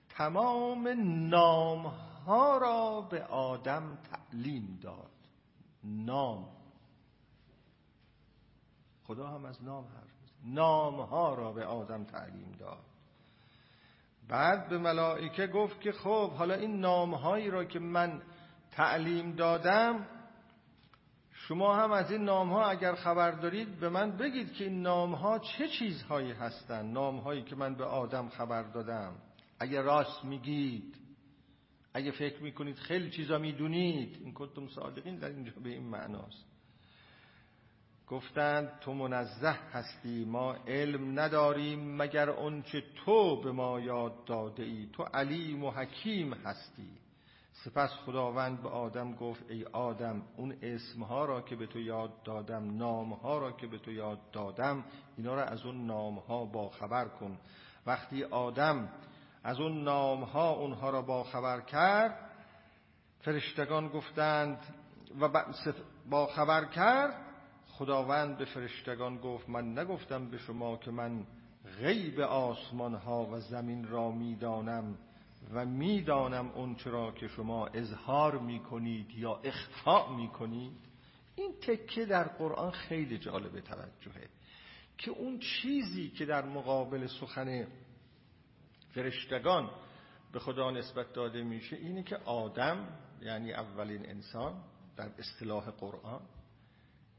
تمام نامها را به آدم تعلیم داد. نام. خدا هم از نام حرف نام ها را به آدم تعلیم داد. بعد به ملائکه گفت که خب حالا این نام هایی را که من تعلیم دادم شما هم از این نام ها اگر خبر دارید به من بگید که این نام ها چه چیزهایی هستند نام هایی که من به آدم خبر دادم. اگر راست میگید. اگه فکر می‌کنید خیلی چیزا می‌دونید این کنتم صادقین در اینجا به این معناست. گفتند تو منزه هستی ما علم نداریم مگر اونچه تو به ما یاد داده ای تو علیم و حکیم هستی. سپس خداوند به آدم گفت ای آدم اون اسمها را که به تو یاد دادم نامها را که به تو یاد دادم اینا را از اون نامها با خبر کن. وقتی آدم از اون نام ها اونها را با خبر کرد فرشتگان گفتند و با خبر کرد خداوند به فرشتگان گفت من نگفتم به شما که من غیب آسمان ها و زمین را می‌دانم و می‌دانم اون چرا که شما اظهار می‌کنید یا اخفاء می‌کنید. این تکه در قرآن خیلی جالب توجهه که اون چیزی که در مقابل سخن فرشتگان به خدا نسبت داده میشه اینه که آدم یعنی اولین انسان در اصطلاح قرآن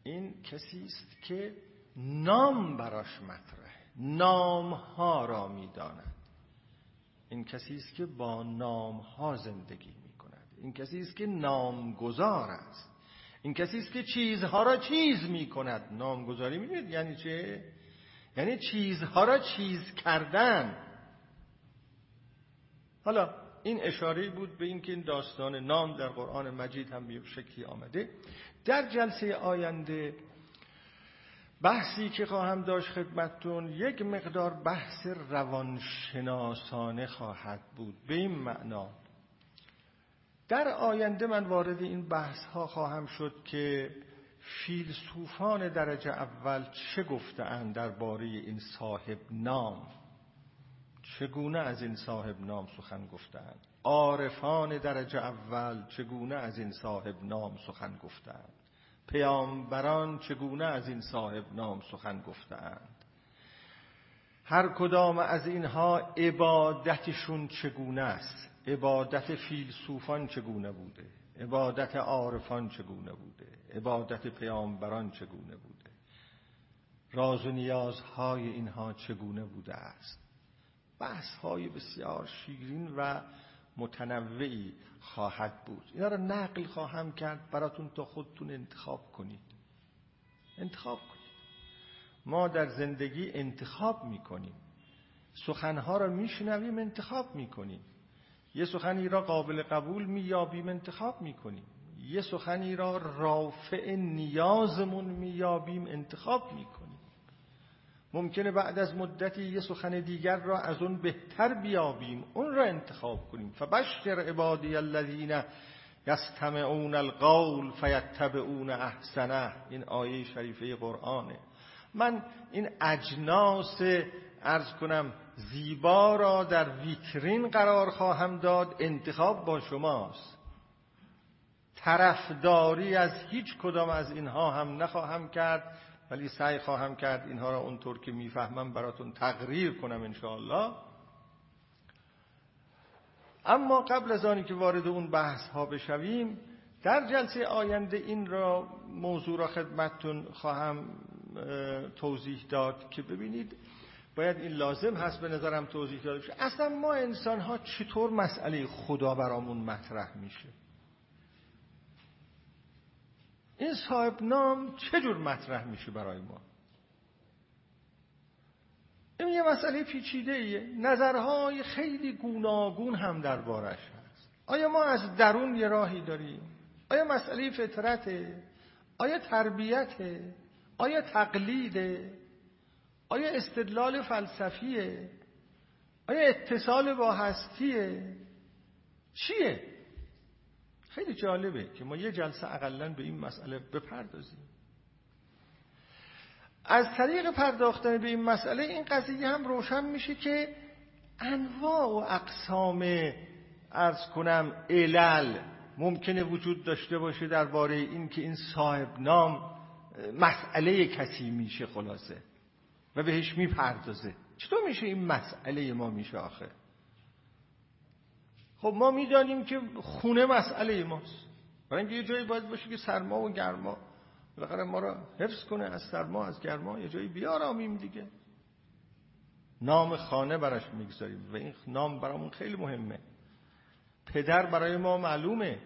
این کسی است که نام براش مطرح نام ها را می‌داند. این کسی است که با نام ها زندگی می‌کند. این کسی است که نامگذار است. این کسی است که چیزها را چیز می‌کند. نامگذاری می‌دونید؟ یعنی چه؟ یعنی چیزها را چیز کردن. حالا این اشاره بود به اینکه این داستان نام در قرآن مجید هم به شکلی آمده. در جلسه آینده بحثی که خواهم داشت خدمتتون یک مقدار بحث روانشناسانه خواهد بود. به این معنا در آینده من وارد این بحث ها خواهم شد که فیلسوفان درجه اول چه گفتند درباره این صاحب نام؟ چگونه از این صاحب نام سخن گفتند؟ عارفان درجه اول چگونه از این صاحب نام سخن گفتند؟ پیامبران چگونه از این صاحب نام سخن گفتند؟ هر کدام از اینها عبادتشون چگونه است؟ عبادت فیلسوفان چگونه بوده؟ عبادت عارفان چگونه بوده؟ عبادت پیامبران چگونه بوده؟ راز و نیازهای اینها چگونه بوده است؟ بحث های بسیار شیرین و متنوعی خواهد بود. اینا رو نقل خواهم کرد براتون تا خودتون انتخاب کنید. انتخاب کنید. ما در زندگی انتخاب می‌کنیم. سخنها را میشنویم انتخاب می‌کنیم. یه سخنی را قابل قبول میابیم انتخاب می‌کنیم. یه سخنی را رافع نیازمون میابیم انتخاب می‌کنیم. ممکنه بعد از مدتی یه سخن دیگر را از اون بهتر بیابیم اون را انتخاب کنیم. فبشر عبادی الذین یستمعون القول فیتبعون احسنه. این آیه شریفه قرآنه. من این اجناس ارز کنم زیبا را در ویترین قرار خواهم داد انتخاب با شماست. طرفداری از هیچ کدام از اینها هم نخواهم کرد. ولی سعی خواهم کرد اینها را اونطور که می‌فهمم براتون تقریر کنم انشاءالله. اما قبل از آنی که وارد اون بحث ها بشویم در جلسه آینده این را موضوع را خدمتتون خواهم توضیح داد که ببینید باید این لازم هست به نظرم توضیح داده بشه. اصلا ما انسان ها چطور مسئله خدا برامون مطرح میشه؟ این صاحب نام چجور مطرح میشه برای ما؟ این یه مسئله پیچیده ایه نظرهای خیلی گوناگون هم دربارش هست. آیا ما از درون یه راهی داریم؟ آیا مسئله فطرته؟ آیا تربیته؟ آیا تقلیده؟ آیا استدلال فلسفیه؟ آیا اتصال با هستیه؟ چیه؟ خیلی جالبه که ما یه جلسه اقلا به این مسئله بپردازیم. از طریق پرداختن به این مسئله این قضیه هم روشن میشه که انواع و اقسام ارز کنم علل ممکنه وجود داشته باشه درباره این که این صاحب نام مسئله کسی میشه خلاصه و بهش می‌پردازه. چطور میشه این مسئله ما میشه آخه؟ خب ما می‌دانیم که خونه مسئله ماست. برای اینکه یه جایی باید باشه که سرما و گرما بالاخره ما را حفظ کنه از سرما از گرما یه جایی بیارامیم دیگه. نام خانه براش می‌گذاریم و این نام برامون خیلی مهمه. پدر برای ما معلومه.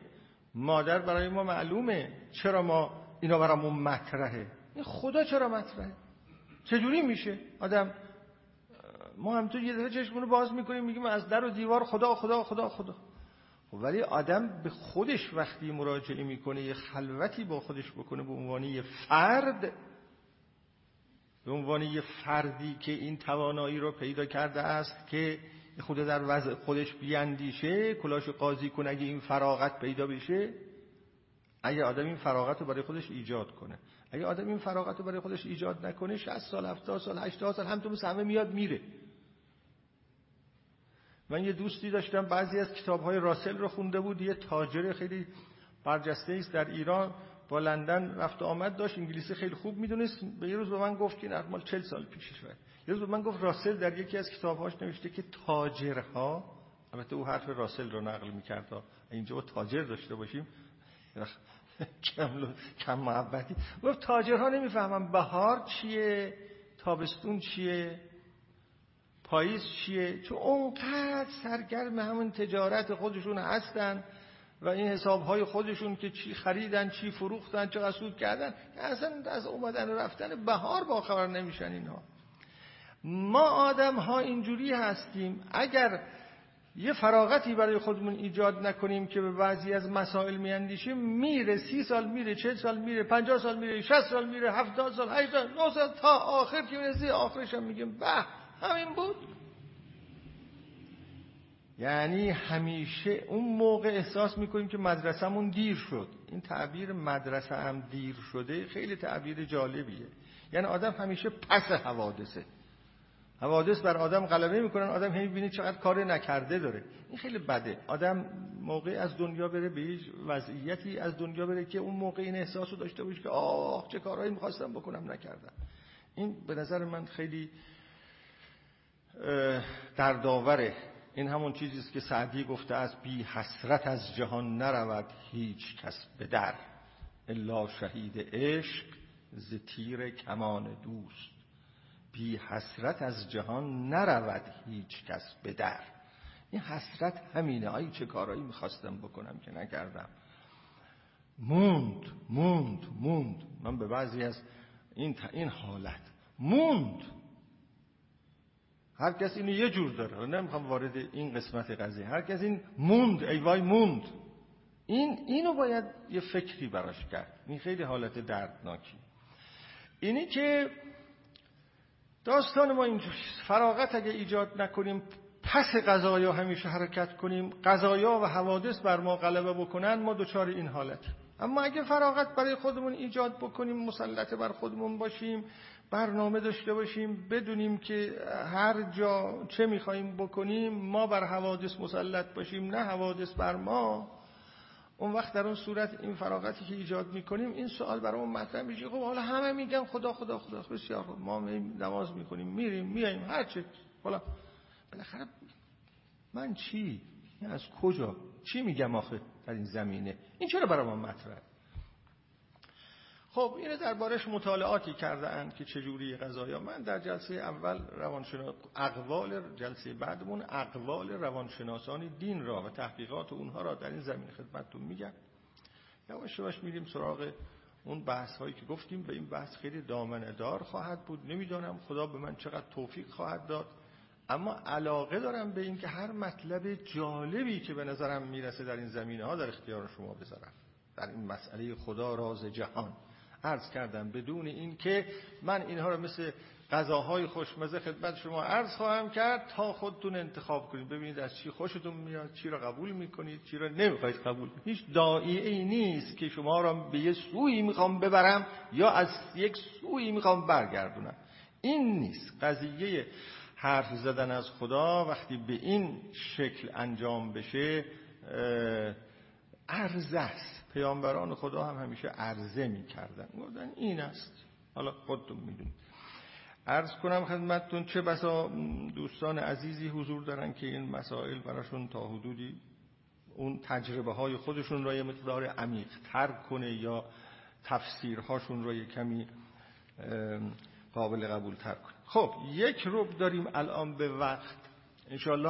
مادر برای ما معلومه چرا ما اینا برامون مطرحه. این خدا چرا مطرحه؟ چجوری میشه آدم ما هم تو یه دفعه چشمونو باز می‌کنیم میگیم از در و دیوار خدا خدا خدا خدا. خب ولی آدم به خودش وقتی مراجعه می‌کنه یه خلوتی با خودش بکنه به عنوان یه فرد به عنوان یه فردی که این توانایی رو پیدا کرده است که خود در وضع خودش بیاندیشه کلاش قاضی کنه اگه این فراغت پیدا بشه اگه آدم این فراغت رو برای خودش ایجاد کنه. اگه آدم این فراغت رو برای خودش ایجاد نکنه 60 سال 70 سال 80 سال هم تو میاد میره. من یه دوستی داشتم بعضی از کتابهای راسل رو خونده بود. یه تاجر خیلی برجسته است در ایران با لندن رفت آمد داشت. انگلیسی خیلی خوب می‌دونست. به یه روز به من گفت که نرمال 40 سال پیشش بود. یه روز به من گفت راسل در یکی از کتابهاش نوشته که تاجرها البته او حرف راسل رو نقل می‌کرد. اینجا با تاجر داشته باشیم. کم, کم محبتی. گفت تاجرها نمی‌فهمم. بهار چیه؟ تابستون چیه؟ پاییز چیه؟ چون اونقدر سرگرم همون تجارت خودشون هستن و این حسابهای خودشون که چی خریدن چی فروختن چه سود کردن اصلا از اومدن رفتن بهار با خبر نمیشن اینها. ما آدم ها اینجوری هستیم اگر یه فراغتی برای خودمون ایجاد نکنیم که به بعضی از مسائل میاندیشیم میره سی سال میره چه سال میره پنجاه سال میره شست سال میره هفتاد سال هشتاد نه سال تا آخر که می‌رسی آخرش هم میگیم به همین بود؟ یعنی همیشه اون موقع احساس می‌کنیم که مدرسهمون دیر شد. این تعبیر مدرسه هم دیر شده خیلی تعبیر جالبیه. یعنی آدم همیشه پس حوادثه. حوادث بر آدم غلبه می‌کنن آدم هی بینید چقدر کار نکرده داره. این خیلی بده. آدم موقع از دنیا بره به وضعیتی از دنیا بره که اون موقع این احساس رو داشته باشه که آه چه کارهایی می‌خواستم بکنم نکردم. این به نظر من خیلی دردآوره این همون چیزی است که سعدی گفته از بی حسرت از جهان نرود هیچ کس به در الا شهید عشق ز تیر کمان دوست. بی حسرت از جهان نرود هیچ کس به در. این حسرت همینه. آی چه کارایی می‌خواستم بکنم که نکردم. موند موند موند. من به بعضی از این, این حالت. موند. هر کس اینو یه جور داره. نمی‌خوام وارد این قسمت قضیه. هر کس این موند ای وای موند. این اینو باید یه فکری براش کرد. این خیلی حالت دردناکی. اینی که داستان ما اینجوری فراغت اگه ایجاد نکنیم پس قضایا همیشه حرکت کنیم قضایا و حوادث بر ما غلبه بکنن ما دچار این حالت. اما اگه فراغت برای خودمون ایجاد بکنیم مسلط بر خودمون باشیم برنامه داشته باشیم بدونیم که هر جا چه میخواییم بکنیم ما بر حوادث مسلط باشیم نه حوادث بر ما. اون وقت در اون صورت این فراغتی که ایجاد می‌کنیم این سوال برای مطرح میشه. خب حالا همه میگن خدا خدا خدا. بسیار خب ما نماز می‌کنیم میریم میاییم هر چه. حالا بالاخره من چی؟ از کجا؟ چی میگم آخه در این زمینه؟ این چرا برای ما مطرح خب اینه دربارش مطالعاتی کرده اند که چجوری قضایا. من در جلسه اول روانشناس اقوال جلسه بعدمون اقوال روانشناسان دین را و تحقیقات اونها را در این زمین خدمتتون میگم. یواش یواش میریم سراغ اون بحث هایی که گفتیم به این بحث خیلی دامنه دار خواهد بود. نمی‌دانم خدا به من چقدر توفیق خواهد داد اما علاقه دارم به این که هر مطلب جالبی که به نظرم می‌رسه در این زمینه ها در اختیار شما بذارم. در این مسئله خدا راز جهان. عرض کردم بدون این که من اینها رو مثل غذاهای خوشمزه خدمت شما عرض خواهم کرد تا خودتون انتخاب کنید. ببینید از چی خوشتون میاد چی رو قبول می‌کنید چی رو نمی‌خواید قبول هیچ دائیه ای نیست که شما را به یه سوی می‌خوام ببرم یا از یک سوی می‌خوام برگردونم. این نیست. قضیه حرف زدن از خدا وقتی به این شکل انجام بشه عرضه است. پیامبران خدا هم همیشه عرضه می‌کردن. گفتن این است. حالا خودتون می‌دونید. عرض کنم خدمتتون چه بسا دوستان عزیزی حضور دارن که این مسائل براشون تا حدودی اون تجربه های خودشون را یه مقدار عمیق تر کنه یا تفسیرهاشون را یه کمی قابل قبول تر کنه. خب یک رب داریم الان به وقت. انشاءالله